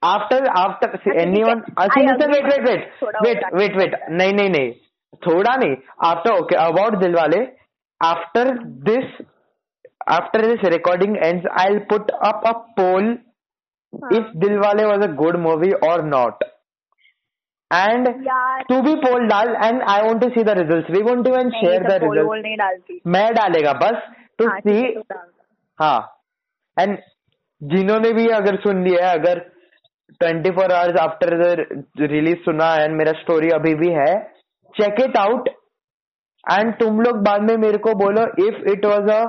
after after see, अच्छा, anyone है. uh, see, listen, wait wait wait wait wait wait नहीं नहीं नहीं थोड़ा नहीं after okay about Dilwale after this after this recording and I put up a poll if Dilwale was a good movie और not and to be poll डाल and I want to see the result we want to and share the result मैं डालेगा बस to see हाँ and जिन्होंने भी अगर सुन लिया है अगर twenty four hours after the release सुना एंड मेरा स्टोरी अभी भी है चेक इट आउट एंड तुम लोग बाद में मेरे को बोलो if it was a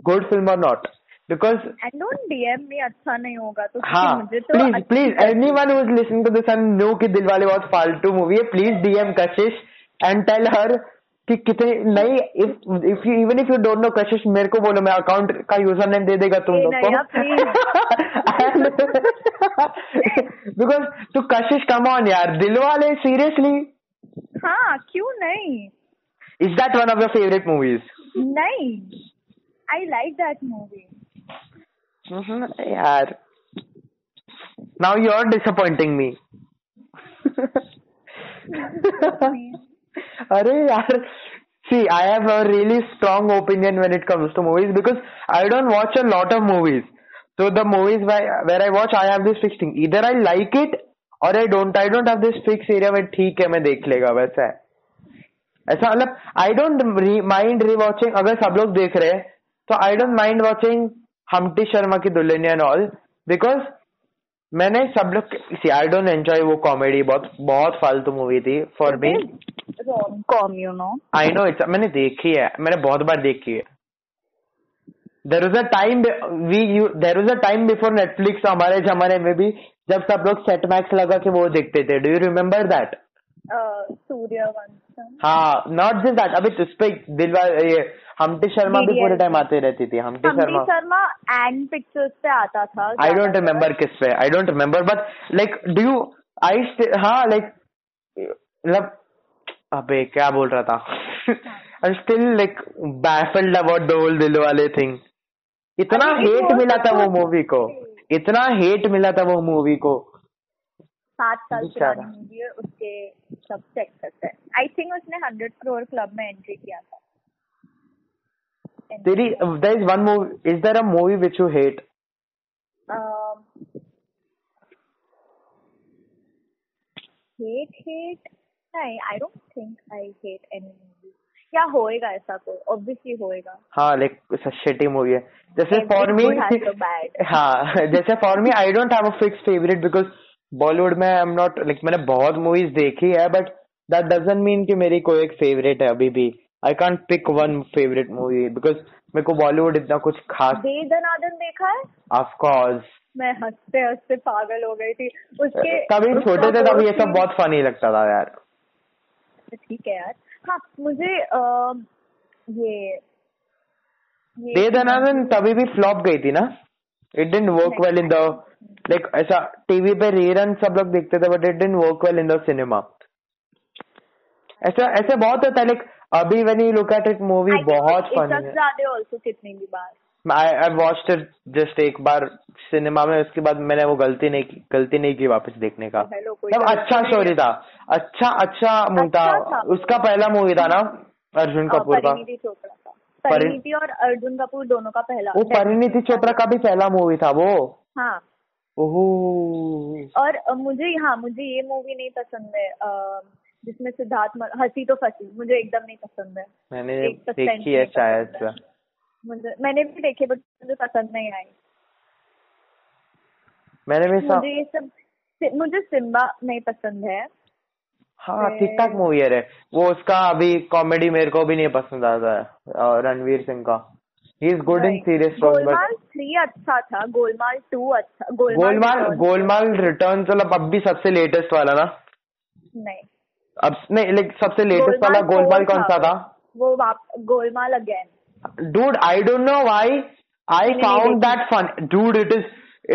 good film और नॉट बिकॉज़ अच्छा नहीं होगा तो हाँ please please anyone who's listening to this and know कि दिलवाले बहुत फालतू मूवी है please DM Kashish and tell her कि कितने नहीं if if you even if you don't know Kashish मेरे को बोलो मैं अकाउंट का यूज़र नेम दे देगा तुम लोग को। बिकॉज़ तू कशिश कम ऑन यार दिलवाले सीरियसली हाँ क्यों नहीं? Is that one of your favourite movies नहीं। आई लाइक दैट मूवी यार। Now you are disappointing me अरे यार see I have a really strong opinion when it comes to movies because I don't watch a lot of movies so the movies where I watch I have this fix thing इधर I like it or I don't I don't have this fixed area में ठीक है मैं देख लेगा वैसा है। ऐसा मतलब आई डोंट माइंड रिवॉचिंग अगर सब लोग देख रहे हैं तो I don't mind watching Humpty Sharma Ki Dulhania and all because मैंने सब लोग सी आई डोंट एंजॉय वो कॉमेडी बहुत बहुत फालतू मूवी थी for me come you know I know it's मैंने देखी है मैंने बहुत बार देखी है। There is a time we you there is a time before Netflix हमारे जमाने में भी जब सब लोग सेट मैक्स लगा के वो देखते थे। डू यू रिमेम्बर दैट हाँ नॉट जस्ट दैट अभी तुझ पे दिलवा ये हमटी शर्मा भी पूरे टाइम आते रहती थी हमटी शर्मा शर्मा एंड पिक्चर्स पे आता था आई डोंट रिमेम्बर किस पे I don't remember but like do you I हाँ लाइक मतलब अबे क्या बोल रहा था? I still like baffled about the whole Dilwale thing इतना हेट मिला था वो मूवी को. इतना हेट मिला था वो मूवी को। सात साल पुरानी मूवी है उसके सब चेक करते हैं। आई थिंक उसने हंड्रेड करोड़ क्लब में एंट्री किया था। तेरी there is one movie is there a movie which you hate hate hate नहीं I don't think I hate any movie या होएगा ऐसा तो? ऑब्वियसली होएगा। हाँ लाइक शिटी मूवी है। जैसे फॉर मी. हाँ जैसे for me I don't have a fix favourite because Bollywood में आई एम नॉट लाइक मैंने बहुत मूवीज़ देखी है बट दैट डजंट मीन कि मेरी कोई एक फेवरेट है अभी भी। I can't pick one favourite movie because मेरे को बॉलीवुड इतना कुछ खास दे दनादन देखा है? ऑफ़ कोर्स मैं हँसते हँसते पागल हो गई थी। उसके तभी छोटे थे तब ये सब बहुत फनी लगता था यार। ठीक है यार। हाँ मुझे ये ये दे दनादन तभी भी फ्लॉप गई थी ना? It didn't work well in the like ऐसा टीवी पे रीरन सब लोग देखते थे but it didn't work well in the cinema ऐसा ऐसे बहुत होता है लाइक अभी when you look at it movie बहुत फनी है। ज़्यादा आल्सो कितनी भी बार। I I watched it just एक बार सिनेमा में उसके बाद मैंने वो गलती नहीं की गलती नहीं की वापस देखने का। कोई मतलब अच्छा स्टोरी था। अच्छा अच्छा मूवी था। अच्छा उसका पहला मूवी था ना अर्जुन हाँ, कपूर का। परिणीति चोपड़ा का। परि- परिणीति और अर्जुन कपूर दोनों का पहला। वो परिणीति चोपड़ा का भी पहला मूवी था वो। हाँ। ओह। और मुझे हाँ मुझे ये मूवी नहीं पसंद है जिसमें सिद्धार्थ हँसी तो फंसी मुझे एकदम नहीं पसंद है। मैंने देखी है शायद। मुझे मैंने भी देखे बट मुझे पसंद नहीं आई। मैंने भी सा मुझे ये सब मुझे सिम्बा नहीं पसंद है। हाँ ठीक ठाक मूवी है रे। वो उसका अभी कॉमेडी मेरे को भी नहीं पसंद आता है रणवीर सिंह का। He is good in serious Golmaal three अच्छा था गोलमाल टू अच्छा गोलमाल गोलमाल गोलमाल रिटर्न मतलब अब भी सबसे लेटेस्ट वाला ना? नहीं। अब नहीं लाइक सबसे लेटेस्ट वाला गोलमाल कौन सा था? वो Golmaal again dude i don't know why i मैंने नहीं found देखी। that fun. Dude it is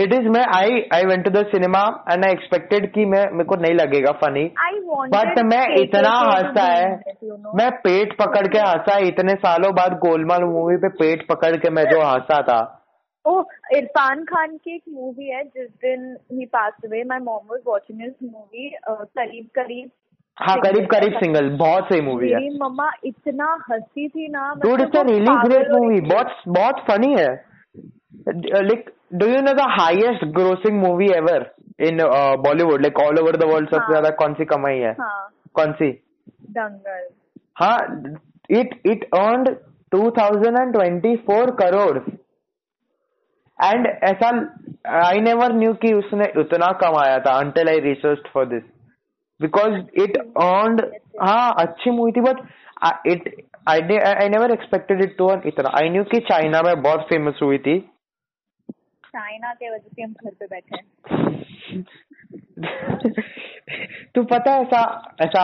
it is मैं i i went to the cinema and i expected कि मैं मेरे को नहीं लगेगा फनी आई बट मैं इतना हंसा है मैं पेट पकड़ के हंसा इतने सालों बाद गोलमाल मूवी पे पेट पकड़ के मैं जो हंसा था। ओ इरफान खान की एक मूवी है जिस दिन ही pass away my mom was watching his movie करीब करीब हाँ करीब करीब सिंगल बहुत सही मूवी है। मम्मा इतना हँसी थी ना dude it's really great movie बहुत बहुत फनी है। Like do you know the highest grossing movie ever in Bollywood like all over the world सबसे हाँ। ज़्यादा कौन सी कमाई है? हाँ। कौन सी? दंगल। हाँ it it earned 2024 crore and ऐसा आई नेवर न्यू कि उसने उतना कमाया था until I research for this because it earned हाँ अच्छी मूवी थी but I- it I ne- I never expected it to earn इतना। I knew कि चाइना में बहुत फ़ेमस हुई थी। चाइना के वजह से हम घर पे बैठे तू पता है ऐसा ऐसा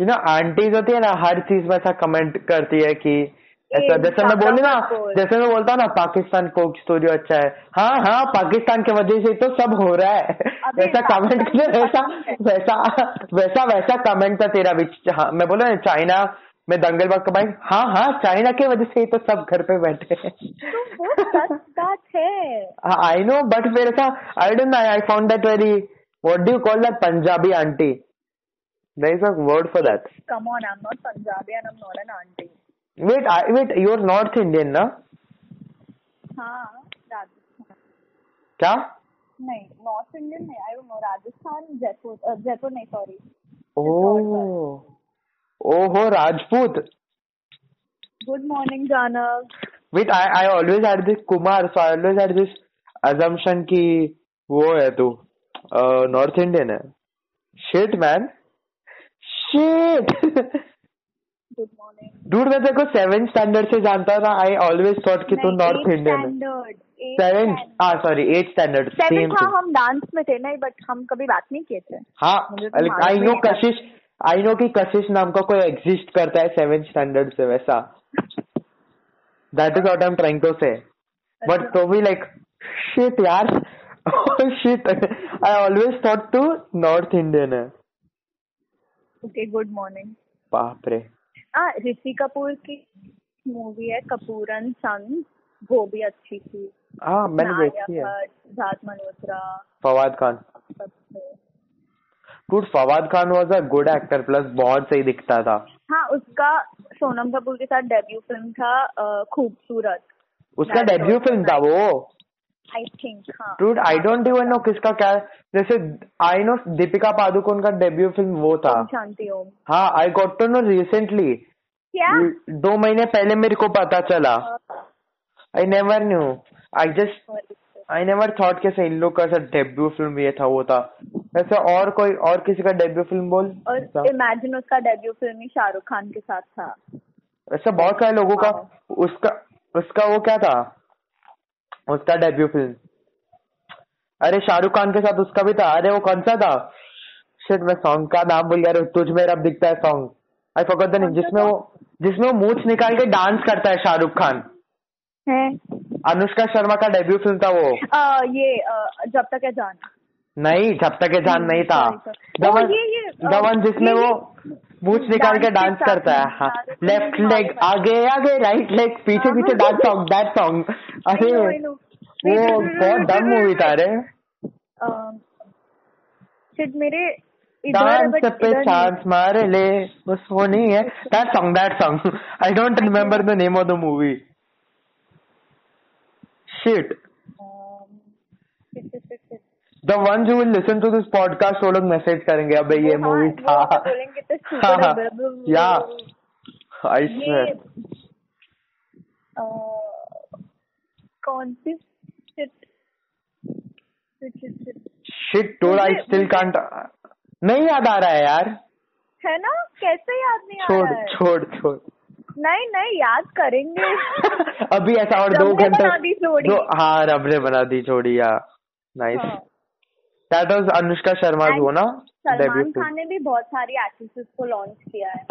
यू नो आंटीज होती है ना हर चीज़ में ऐसा कमेंट करती है कि ऐसा जैसे मैं बोली ना जैसे मैं बोलता हूँ ना पाकिस्तान कोक स्टूडियो अच्छा है। हाँ हाँ पाकिस्तान की वजह से तो सब हो रहा है। वैसा कमेंट पाकिस्तान वैसा वैसा वैसा वैसा कमेंट था तेरा भी। हाँ, मैं बोला ना चाइना में दंगल बाग का भाई। हाँ हाँ चाइना के वजह से ही तो सब घर पे बैठे हैं। आई नो बट फिर ऐसा I don't know I found that very what do you call that Punjabi aunty there is a word for that come on I am not Punjabi and I am not an aunty wait I wait you are north Indian ना हाँ राजस्थान। क्या? नहीं north Indian नहीं I know Rajasthan Jaipur Jaipur नहीं sorry oh. ओहो Rajput. Good morning जानव wait I I always had this Kumar so I always had this assumption कि वो है तू नॉर्थ इंडियन है। शिट मैन शिट डूड मैं तेरे को सेवन स्टैंडर्ड से जानता था आई ऑलवेज थॉट कि तू नॉर्थ इंडियन है। सेवन हाँ sorry at standard seven same था हम डांस में थे नहीं बट हम कभी बात नहीं किए थे। हाँ I no Kashish I know कि कशिश नाम का कोई एग्जिस्ट करता है सेवन स्टैंडर्ड से वैसा। That is what I am trying to say but तो भी लाइक शिट यार शिट आई ऑलवेज थॉट टू नॉर्थ इंडियन है। ओके गुड मॉर्निंग बाप रे। आ ऋषि कपूर की मूवी है कपूरन संग वो भी अच्छी थी। हाँ मैंने देखी है। Siddharth Malhotra. Fawad Khan. Good Fawad Khan was a good actor plus बहुत सही दिखता था। हाँ उसका सोनम कपूर के साथ डेब्यू फ़िल्म था खूबसूरत। उसका डेब्यू फ़िल्म था वो। आई थिंक हाँ। Dude, I don't even किसका क्या जैसे आई नो दीपिका पादुकोण का डेब्यू फ़िल्म वो था। शांति ओम हाँ। I got to know recently दो महीने पहले मेरे को पता चला। I never knew I just I never thought कैसे इन लोग का ऐसा डेब्यू फ़िल्म ये था वो था। वैसे और कोई और किसी का डेब्यू फ़िल्म बोल? और इमेजिन उसका डेब्यू फ़िल्म ही शाहरुख खान के साथ था। वैसे बहुत सारे लोगों का उसका उसका वो क्या था? उसका डेब्यू फ़िल्म अरे शाहरुख खान के साथ उसका भी था। अरे वो कौन सा था? शिट मैं सॉन्ग का नाम भूल गया। तुझ में रब दिखता है song I forgot the name जिसमें वो जिसमें वो मूछ निकाल के डांस करता है शाहरुख खान। है? अनुष्का शर्मा का डेब्यू फ़िल्म था वो। अ, ये अ, जब तक है जान। नहीं जब तक ये जान नहीं था। sorry, sorry. The oh, one ये- ये, अ, द वन जिसमें वो मूछ निकाल के डांस करता है हाँ। लेफ़्ट लेग आगे आगे राइट लेग पीछे हाँ, पीछे। डांस सॉन्ग दैट सॉन्ग अरे. वो बहुत डम मूवी था अरे शिट मेरे डांस पे चांस मार ले बस वो नहीं है। That song that song I don't remember the name of the movie shit the one who will listen to this podcast वो लोग मैसेज करेंगे अबे ये हाँ, मूवी था। बोलेंगे तो हाँ, है, हाँ, या आई स्वेयर कौन सी. Shit dude I still can't नहीं याद आ रहा है यार। है ना? कैसे याद नहीं आ छोड़ रहा है? छोड़ छोड़। नहीं नहीं याद करेंगे। अभी ऐसा और दो घंटे हाँ रब ने बना दी छोड़ी या। नाइस हाँ। दैट वाज अनुष्का शर्मा वो ना सलमान खान ने भी बहुत सारी एक्ट्रेसेस को लॉन्च किया है।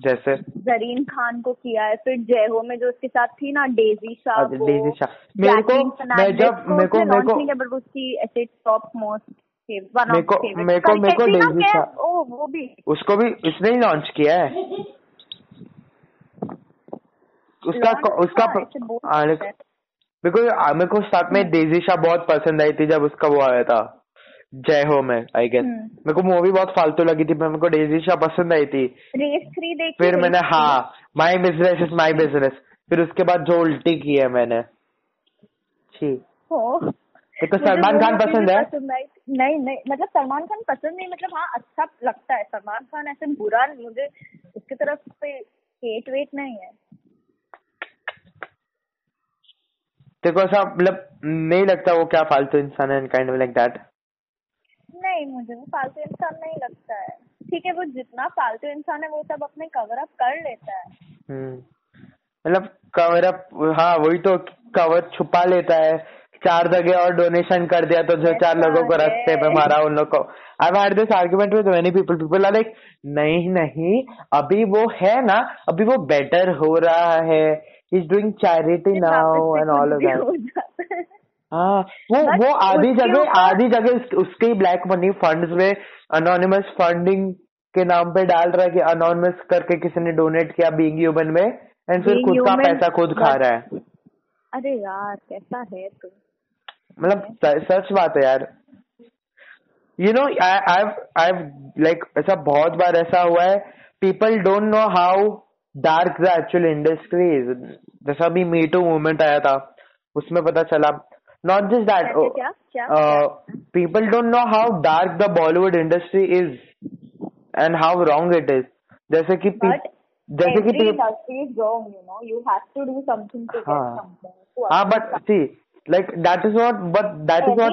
जैसे? जरीन खान को किया है फिर जय हो में जो उसके साथ थी ना डेजी शाह को डेजी शाह। मेरे को- मैं जब- फर्नांडिस को मेरे को- मेरे को- उसकी ऐसे टॉप मोस्ट मेरे को- मेरे को- मेरे को डेजी शाह- ओ वो भी। उसको भी उसने ही लॉन्च किया है। उसका उसका बिकॉज़ मेरे को स्टार्ट में डेजी शाह बहुत पसंद आई थी जब उसका वो आया था। जय हो में आई गेस हम्म। मेरे को मूवी बहुत फालतू लगी थी मेरे को डेजी शाह पसंद आई थी। रेस थ्री देखी फिर मैंने हाँ my business is my business फिर उसके बाद जो उल्टी की है मैंने। हो। देखो सलमान खान पसंद है। नहीं नहीं मतलब सलमान खान पसंद नहीं मतलब हाँ अच्छा लगता है। सलमान खान ऐसे बुरा नहीं मुझे उसकी तरफ़ से हेट वेट नहीं है। देखो ऐसा मतलब नहीं लगता वो क्या फालतू इंसान है काइंड ऑफ़ लाइक दैट नहीं मुझे वो फालतू इंसान नहीं लगता है। ठीक है वो जितना फालतू इंसान है वो सब अपने कवर अप कर लेता है। हम्म। मतलब कवर अप हाँ वही तो कवर छुपा लेता है। चार जगह और डोनेशन कर दिया तो जो चार लोगों को है। रास्ते पे मारा उन लोग को। I had this argument with many people people are like नहीं नहीं अभी वो है ना अभी वो बेटर हो रहा है। Is doing charity now and all of that हो वो वो आधी जगह आधी जगह उस, उसके ब्लैक मनी फंड्स में अनोनिमस फंडिंग के नाम पे डाल रहा है कि अनोनिमस करके किसी ने डोनेट किया बीइंग ह्यूमन में एंड फिर खुद का पैसा खुद खा रहा है। अरे यार कैसा है तुम मतलब सच बात है यार। You know I I like ऐसा बहुत बार ऐसा हुआ है people don't know how dark the actual industry जैसा अभी मीटू मूवमेंट आया था उसमें पता चला। Not just that people don't know how dark the Bollywood industry is and how wrong it is जैसे कि जैसे कि हाँ। But see like that is not but that is not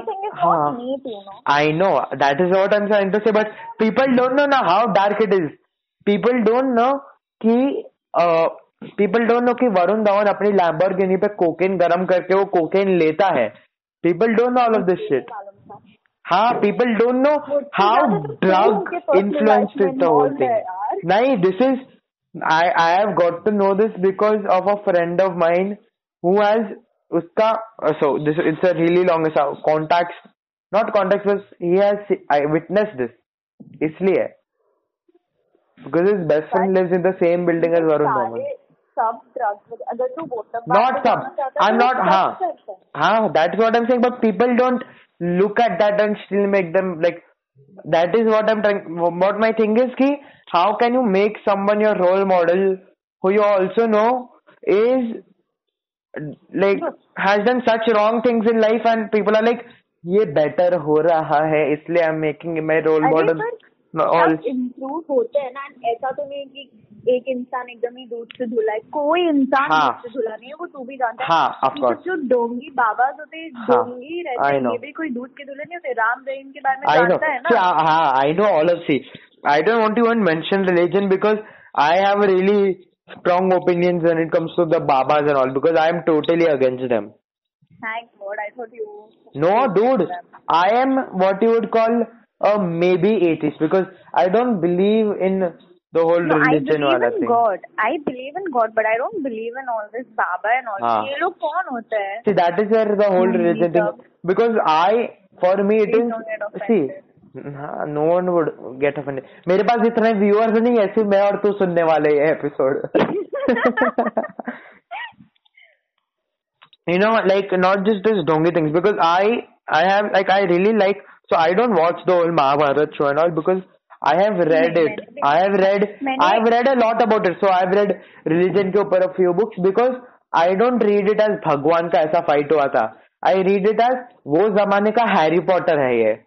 I know that is not I am trying say but people don't know ना how dark it is people don't know कि people don't know कि वरुण धवन अपनी lumbar पे cocaine गरम करके वो cocaine लेता है। People don't know all of this shit हाँ people don't know how drug influenced is the whole thing नहीं this is I I have got to know this because of a friend of mind who has उसका so this it's a really long contact not contact बस he has I witness this इसलिए because his best friend lives in the same building as Varun Dhawan. सारे सब drugs अगर तू voter Not some. I'm not. हाँ. हाँ, that's what I'm saying. But people don't look at that and still make them like. That is what I'm trying. What my thing is कि how can you make someone your role model who you also know is like has done such wrong things in life and people are like ये better हो रहा है इसलिए I'm making him my role अरे Improve होते हैं ना ऐसा तो नहीं कि एक इंसान एकदम ही दूध से धुला है। कोई इंसान दूध से धुला नहीं है वो तू भी जानता है। हाँ, जो डोंगी बाबा जो थे डोंगी रहते ये भी कोई दूध के धुले नहीं होते राम रहीम के बारे में I know. All of see I don't want to even mention religion because I have really strong opinion when it comes to the babas and all because I am totally against them thank you know dude I am what you would call a maybe atheist because I don't believe in the whole No, I religion believe wala in thing. God. I believe in God, but I don't believe in all this Baba and all. हाँ. ये लोग कौन होते हैं? See, that is where the whole Hmm, religion these thing because I for me it Please is don't get see offended. हाँ, no one would get offended. मेरे पास इतने viewers नहीं है सिर्फ मैं और तू सुनने वाले ये episode you know like not just this dongi things because I I have like I really like so I don't watch the whole Mahabharat show and all because I have read it I have read I have read a lot about it so I have read religion के ऊपर a few books because I don't read it as भगवान का ऐसा fight हुआ था I read it as वो जमाने का हैरी पॉटर है ये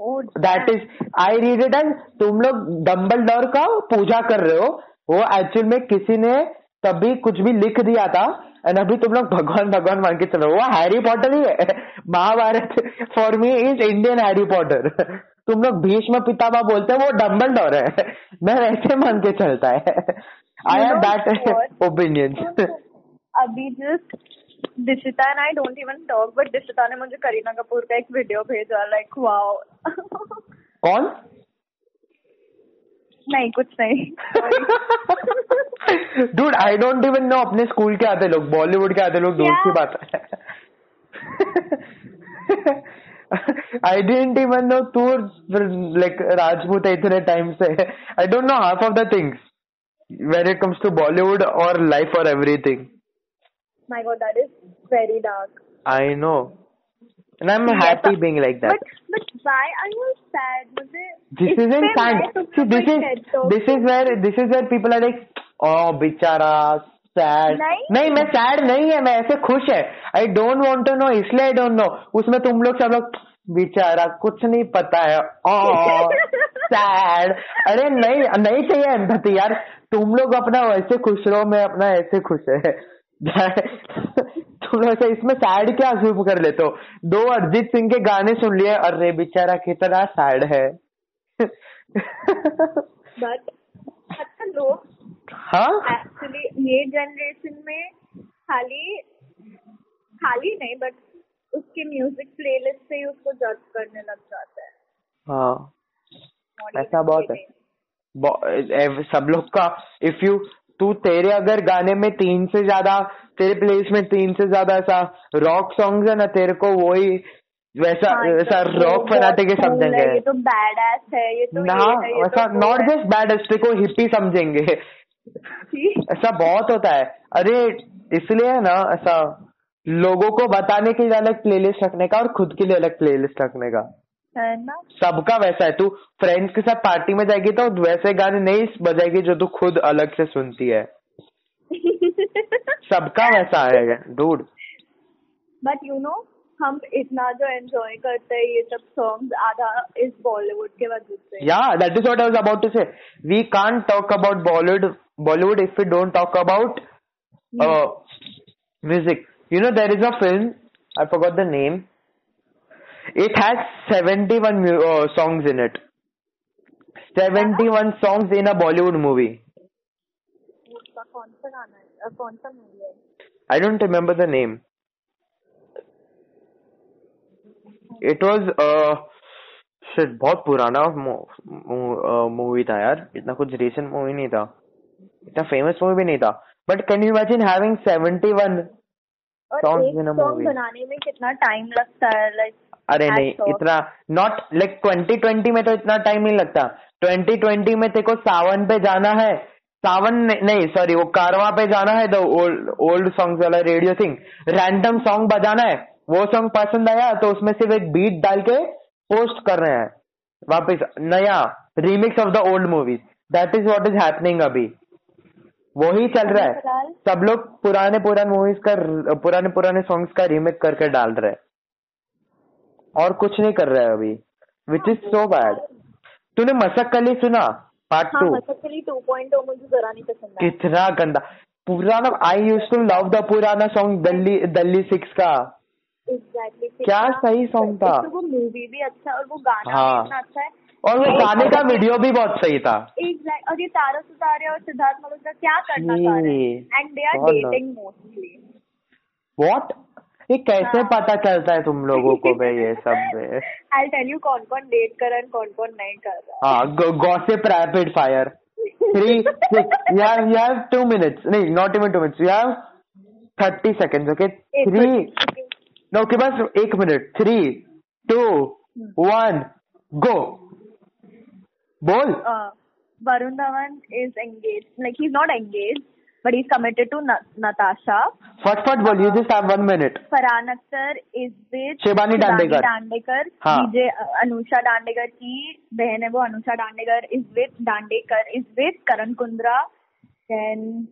Oh, that is I read it as तुम लोग डम्बल डोर का पूजा कर रहे हो वो एक्चुअल में किसी ने तभी कुछ भी लिख दिया था एंड अभी तुम लोग भगवान भगवान मान के चलो। वो हैरी पॉटर ही है। Mahabharat for me is Indian Harry Potter तुम लोग भीष्म पितामह बोलते हो वो डम्बल डोर है। मैं वैसे मान के चलता है। I have that? ओपिनियंस अभी just Dishita and I don't even talk but Dishita ने मुझे करीना कपूर का एक वीडियो भेजा लाइक वाओ कौन? नहीं कुछ नहीं dude I don't even know अपने स्कूल के आते लोग बॉलीवुड के आते लोग दूर? की बात है आई डेंट इवन नो तू लाइक राजपूत है इतने टाइम से I don't know half of the things when it comes to Bollywood or life or everything. My God, that is very dark. I know. And I'm Yes, happy but- being like that. But but why are you sad? this isn't sad. See, this is हूँ this is where this is where people are like, oh बेचारा sad. नहीं। नहीं मैं sad नहीं है मैं ऐसे खुश है. I don't want to know इसलिए I don't know. उसमें तुम लोग सब लोग बेचारा कुछ नहीं पता है. Oh sad. अरे नहीं नहीं चाहिए empathy यार. तुम लोग अपना वैसे खुश रहो मैं अपना ऐसे खुश है. लोग ऐसे इसमें सैड क्या अज्यूम कर लेते हो? दो अरिजीत सिंह के गाने सुन लिए अरे बेचारा कितना सैड है। बट अच्छा लोग हाँ? एक्चुअली ये जनरेशन में खाली खाली नहीं बट उसके म्यूज़िक प्लेलिस्ट से ही उसको जज करने लग जाता है। हाँ। ऐसा बहुत है। सब लोग का इफ़ यू तू तेरे अगर गाने में तीन से ज़्यादा तेरे प्लेस में तीन से ज़्यादा ऐसा रॉक सॉन्ग है ना तेरे को वैसा हाँ, वैसा तो रॉक वो फनाटिक बहुत cool समझेंगे। है, ये तो बैड एस है ये तो ना है, वैसा वो नॉट जस्ट बैड एस्टे को हिप्पी समझेंगे। ऐसा बहुत होता है। अरे इसलिए है ना ऐसा लोगों को बताने के लिए अलग प्लेलिस्ट रखने का और खुद के लिए अलग प्लेलिस्ट रखने का। है ना सबका वैसा है तू फ्रेंड्स के साथ पार्टी में जाएगी तो वैसे गाने नहीं बजाएगी जो तू खुद अलग से सुनती है। सबका वैसा है डूड बट यू नो हम इतना जो एंजॉय करते हैं ये सब सॉन्ग आधा इस बॉलीवुड के वजह या that is what I was about to say we can talk about Bollywood Bollywood if you don't talk about music you know there is a film I forgot the name It has 71 mu- uh, songs in it. 71 songs in a Bollywood movie. कौन सा गाना है? कौन सा movie है? I don't remember the name. It was uh, बहुत पुराना movie था यार। इतना कुछ रिसेंट मूवी नहीं था। इतना फ़ेमस मूवी भी नहीं था। But can you imagine having 71 और एक सॉन्ग बनाने में कितना टाइम लगता है? लाइक अरे नहीं इतना नॉट लाइक 2020 में तो इतना टाइम नहीं लगता। 2020 में तेरे को सावन पे जाना है। सावन नहीं- नहीं सॉरी वो कारवा पे जाना है तो ओल्ड ओल्ड सॉन्ग वाला रेडियो थिंग रैंडम सॉन्ग बजाना है। वो सॉन्ग पसंद आया तो उसमें सिर्फ़ एक बीट डाल के पोस्ट कर रहे हैं। वापस नया remix of the old movies that is what is happening अभी। वही चल रहा है। सब लोग पुराने पुराने मूवीज़ का पुराने पुराने सॉन्ग्स का रीमेक करके डाल रहे हैं। और कुछ नहीं कर रहा है अभी विच इज़ सो बैड तूने मसक कली सुना? पार्ट हाँ टू मसकली 2.0 मुझे जरा नहीं पसंद कितना गंदा। पुराना I use to love the पुराना सॉन्ग दिल्ली दिल्ली सिक्स का। एग्जैक्टली क्या सही सॉन्ग था। वो मूवी भी अच्छा और वो गाना हाँ। भी इतना अच्छा है। और वो गाने का वीडियो भी बहुत सही था। एग्जैक्ट और ये तारा सुतारिया और सिद्धार्थ मल्होत्रा क्या करना चाह रहे हैं and they are dating mostly what ये कैसे हाँ। पता चलता है तुम लोगों को भाई ये सब आई टेल यू कौन कौन डेट कर रहा है कौन कौन नहीं कर रहा हाँ। गॉसिप रैपिड फायर थ्री यार यार टू मिनट्स नहीं नॉट इवन टू मिनट्स यार thirty second okay three no के बस एक minute three two one go बोल। हाँ, Varun Dhawan is engage like he is not engage but he's committed to Na- Natasha. फट फट बोल. You just have one minute. Farhan Akhtar is with Shivani Dandekar. Dandekar. हाँ. DJ Anusha Dandekar की बहन है वो Anusha is with Dandekar is with Karan Kundra. Then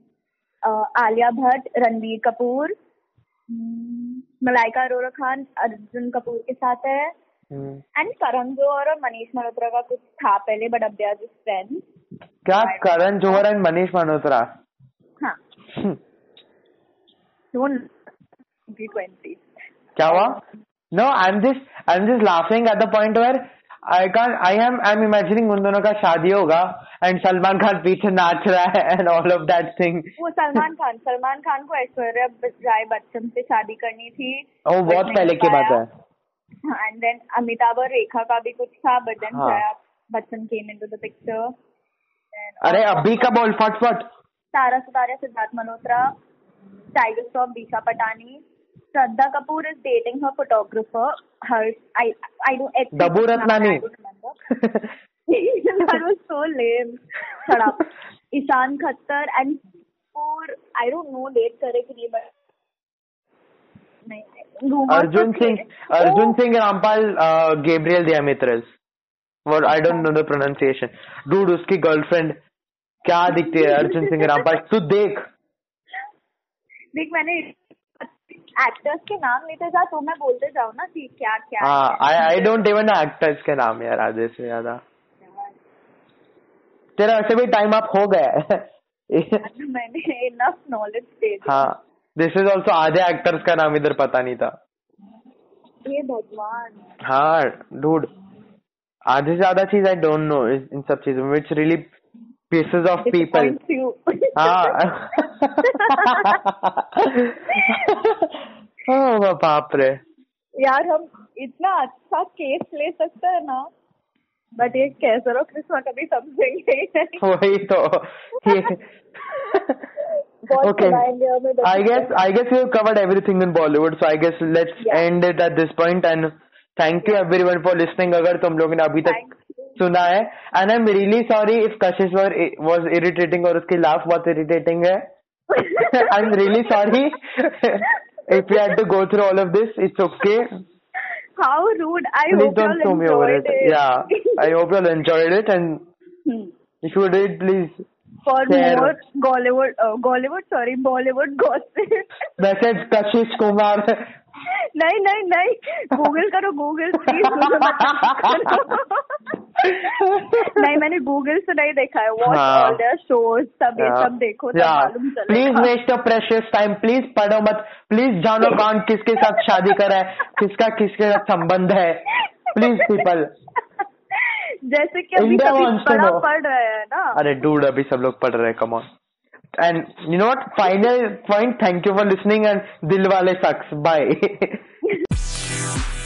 uh, Alia Bhatt, Ranbir Kapoor, Malaika Arora Khan Arjun Kapoor के साथ है. एंड करण जोहर और मनीष मल्होत्रा का कुछ था पहले बट अब दे आर जस्ट फ्रेंड्स क्या करण जोहर एंड मनीष मल्होत्रा क्या हुआ no I am just I am just laughing at the point where I can I am I am imagining उन दोनों का शादी होगा एंड सलमान खान पीछे नाच रहा है and all of that thing वो सलमान खान सलमान खान को ऐश्वर्या राय बच्चन से शादी करनी थी। वो बहुत पहले की बात है। एंड देन अमिताभ और रेखा का भी कुछ था बट देन हाँ। Bachchan came into the picture. अरे अभी का बोल फटफट Tara Sutaria Siddharth Malhotra Tiger Shroff Disha Patani Shraddha Kapoor is dating her photographer her I I don't Ishaan Khatter and for I don't know late करे कि नहीं but Arjun Singh Arjun Singh Rampal Gabriella Demetriades और I don't know the pronunciation dude उसकी girlfriend क्या दिखते है? अर्जुन सिंह रामपाल तू देख। देख मैंने एक्टर्स के नाम लेते जा तो मैं बोलते जाऊँ ना कि क्या क्या हाँ I I don't even actors के नाम यार आधे से ज़्यादा। तेरा वैसे भी टाइम अप हो गया है। मैंने इनफ नॉलेज दे हाँ दिस इज़ ऑल्सो आधे एक्टर्स का नाम इधर पता नहीं था। हे भगवान। हाँ डूड आधे से ज़्यादा चीज़ आई डोंट नो इन सब चीज़ों में it's really Pieces of people Disappoints you. हाँ ओह बाप रे यार हम इतना अच्छा केस ले सकते हैं ना बट ये कैसर और कृष्णा कभी समझेंगे ही नहीं वही तो बहुत okay सुनाएंगे हमें बस I guess I guess we've covered everything in Bollywood, so I guess let's Yeah. end it at this point. And thank you everyone for listening. अगर तुम लोगों ने अभी तक Thank you. सुना है। And I am really sorry if Kashish was irritating और उसकी लाफ बहुत इरिटेटिंग है। I am really sorry if you had to go through all of this it's okay how rude I hope you all enjoyed it या I hope you all it and if you did please for more gollywood gollywood sorry Bollywood gossip वैसे कशिश कुमार नहीं नहीं नहीं। Google करो Google please नहीं मैंने Google से नहीं देखा है। वॉच हाँ। ऑल देयर शोज़ सब ये सब देखो तब मालूम please waste your precious time please पढ़ो मत। प्लीज़ जानो कौन किसके साथ शादी करा है किसका किसके साथ संबंध है। प्लीज़ पीपल जैसे कि अभी सभी. पढ़ रहे हैं ना। अरे डूड अभी सब लोग पढ़ रहे हैं कम And you know what? Final point. Thank you for listening and Dilwale sucks. Bye.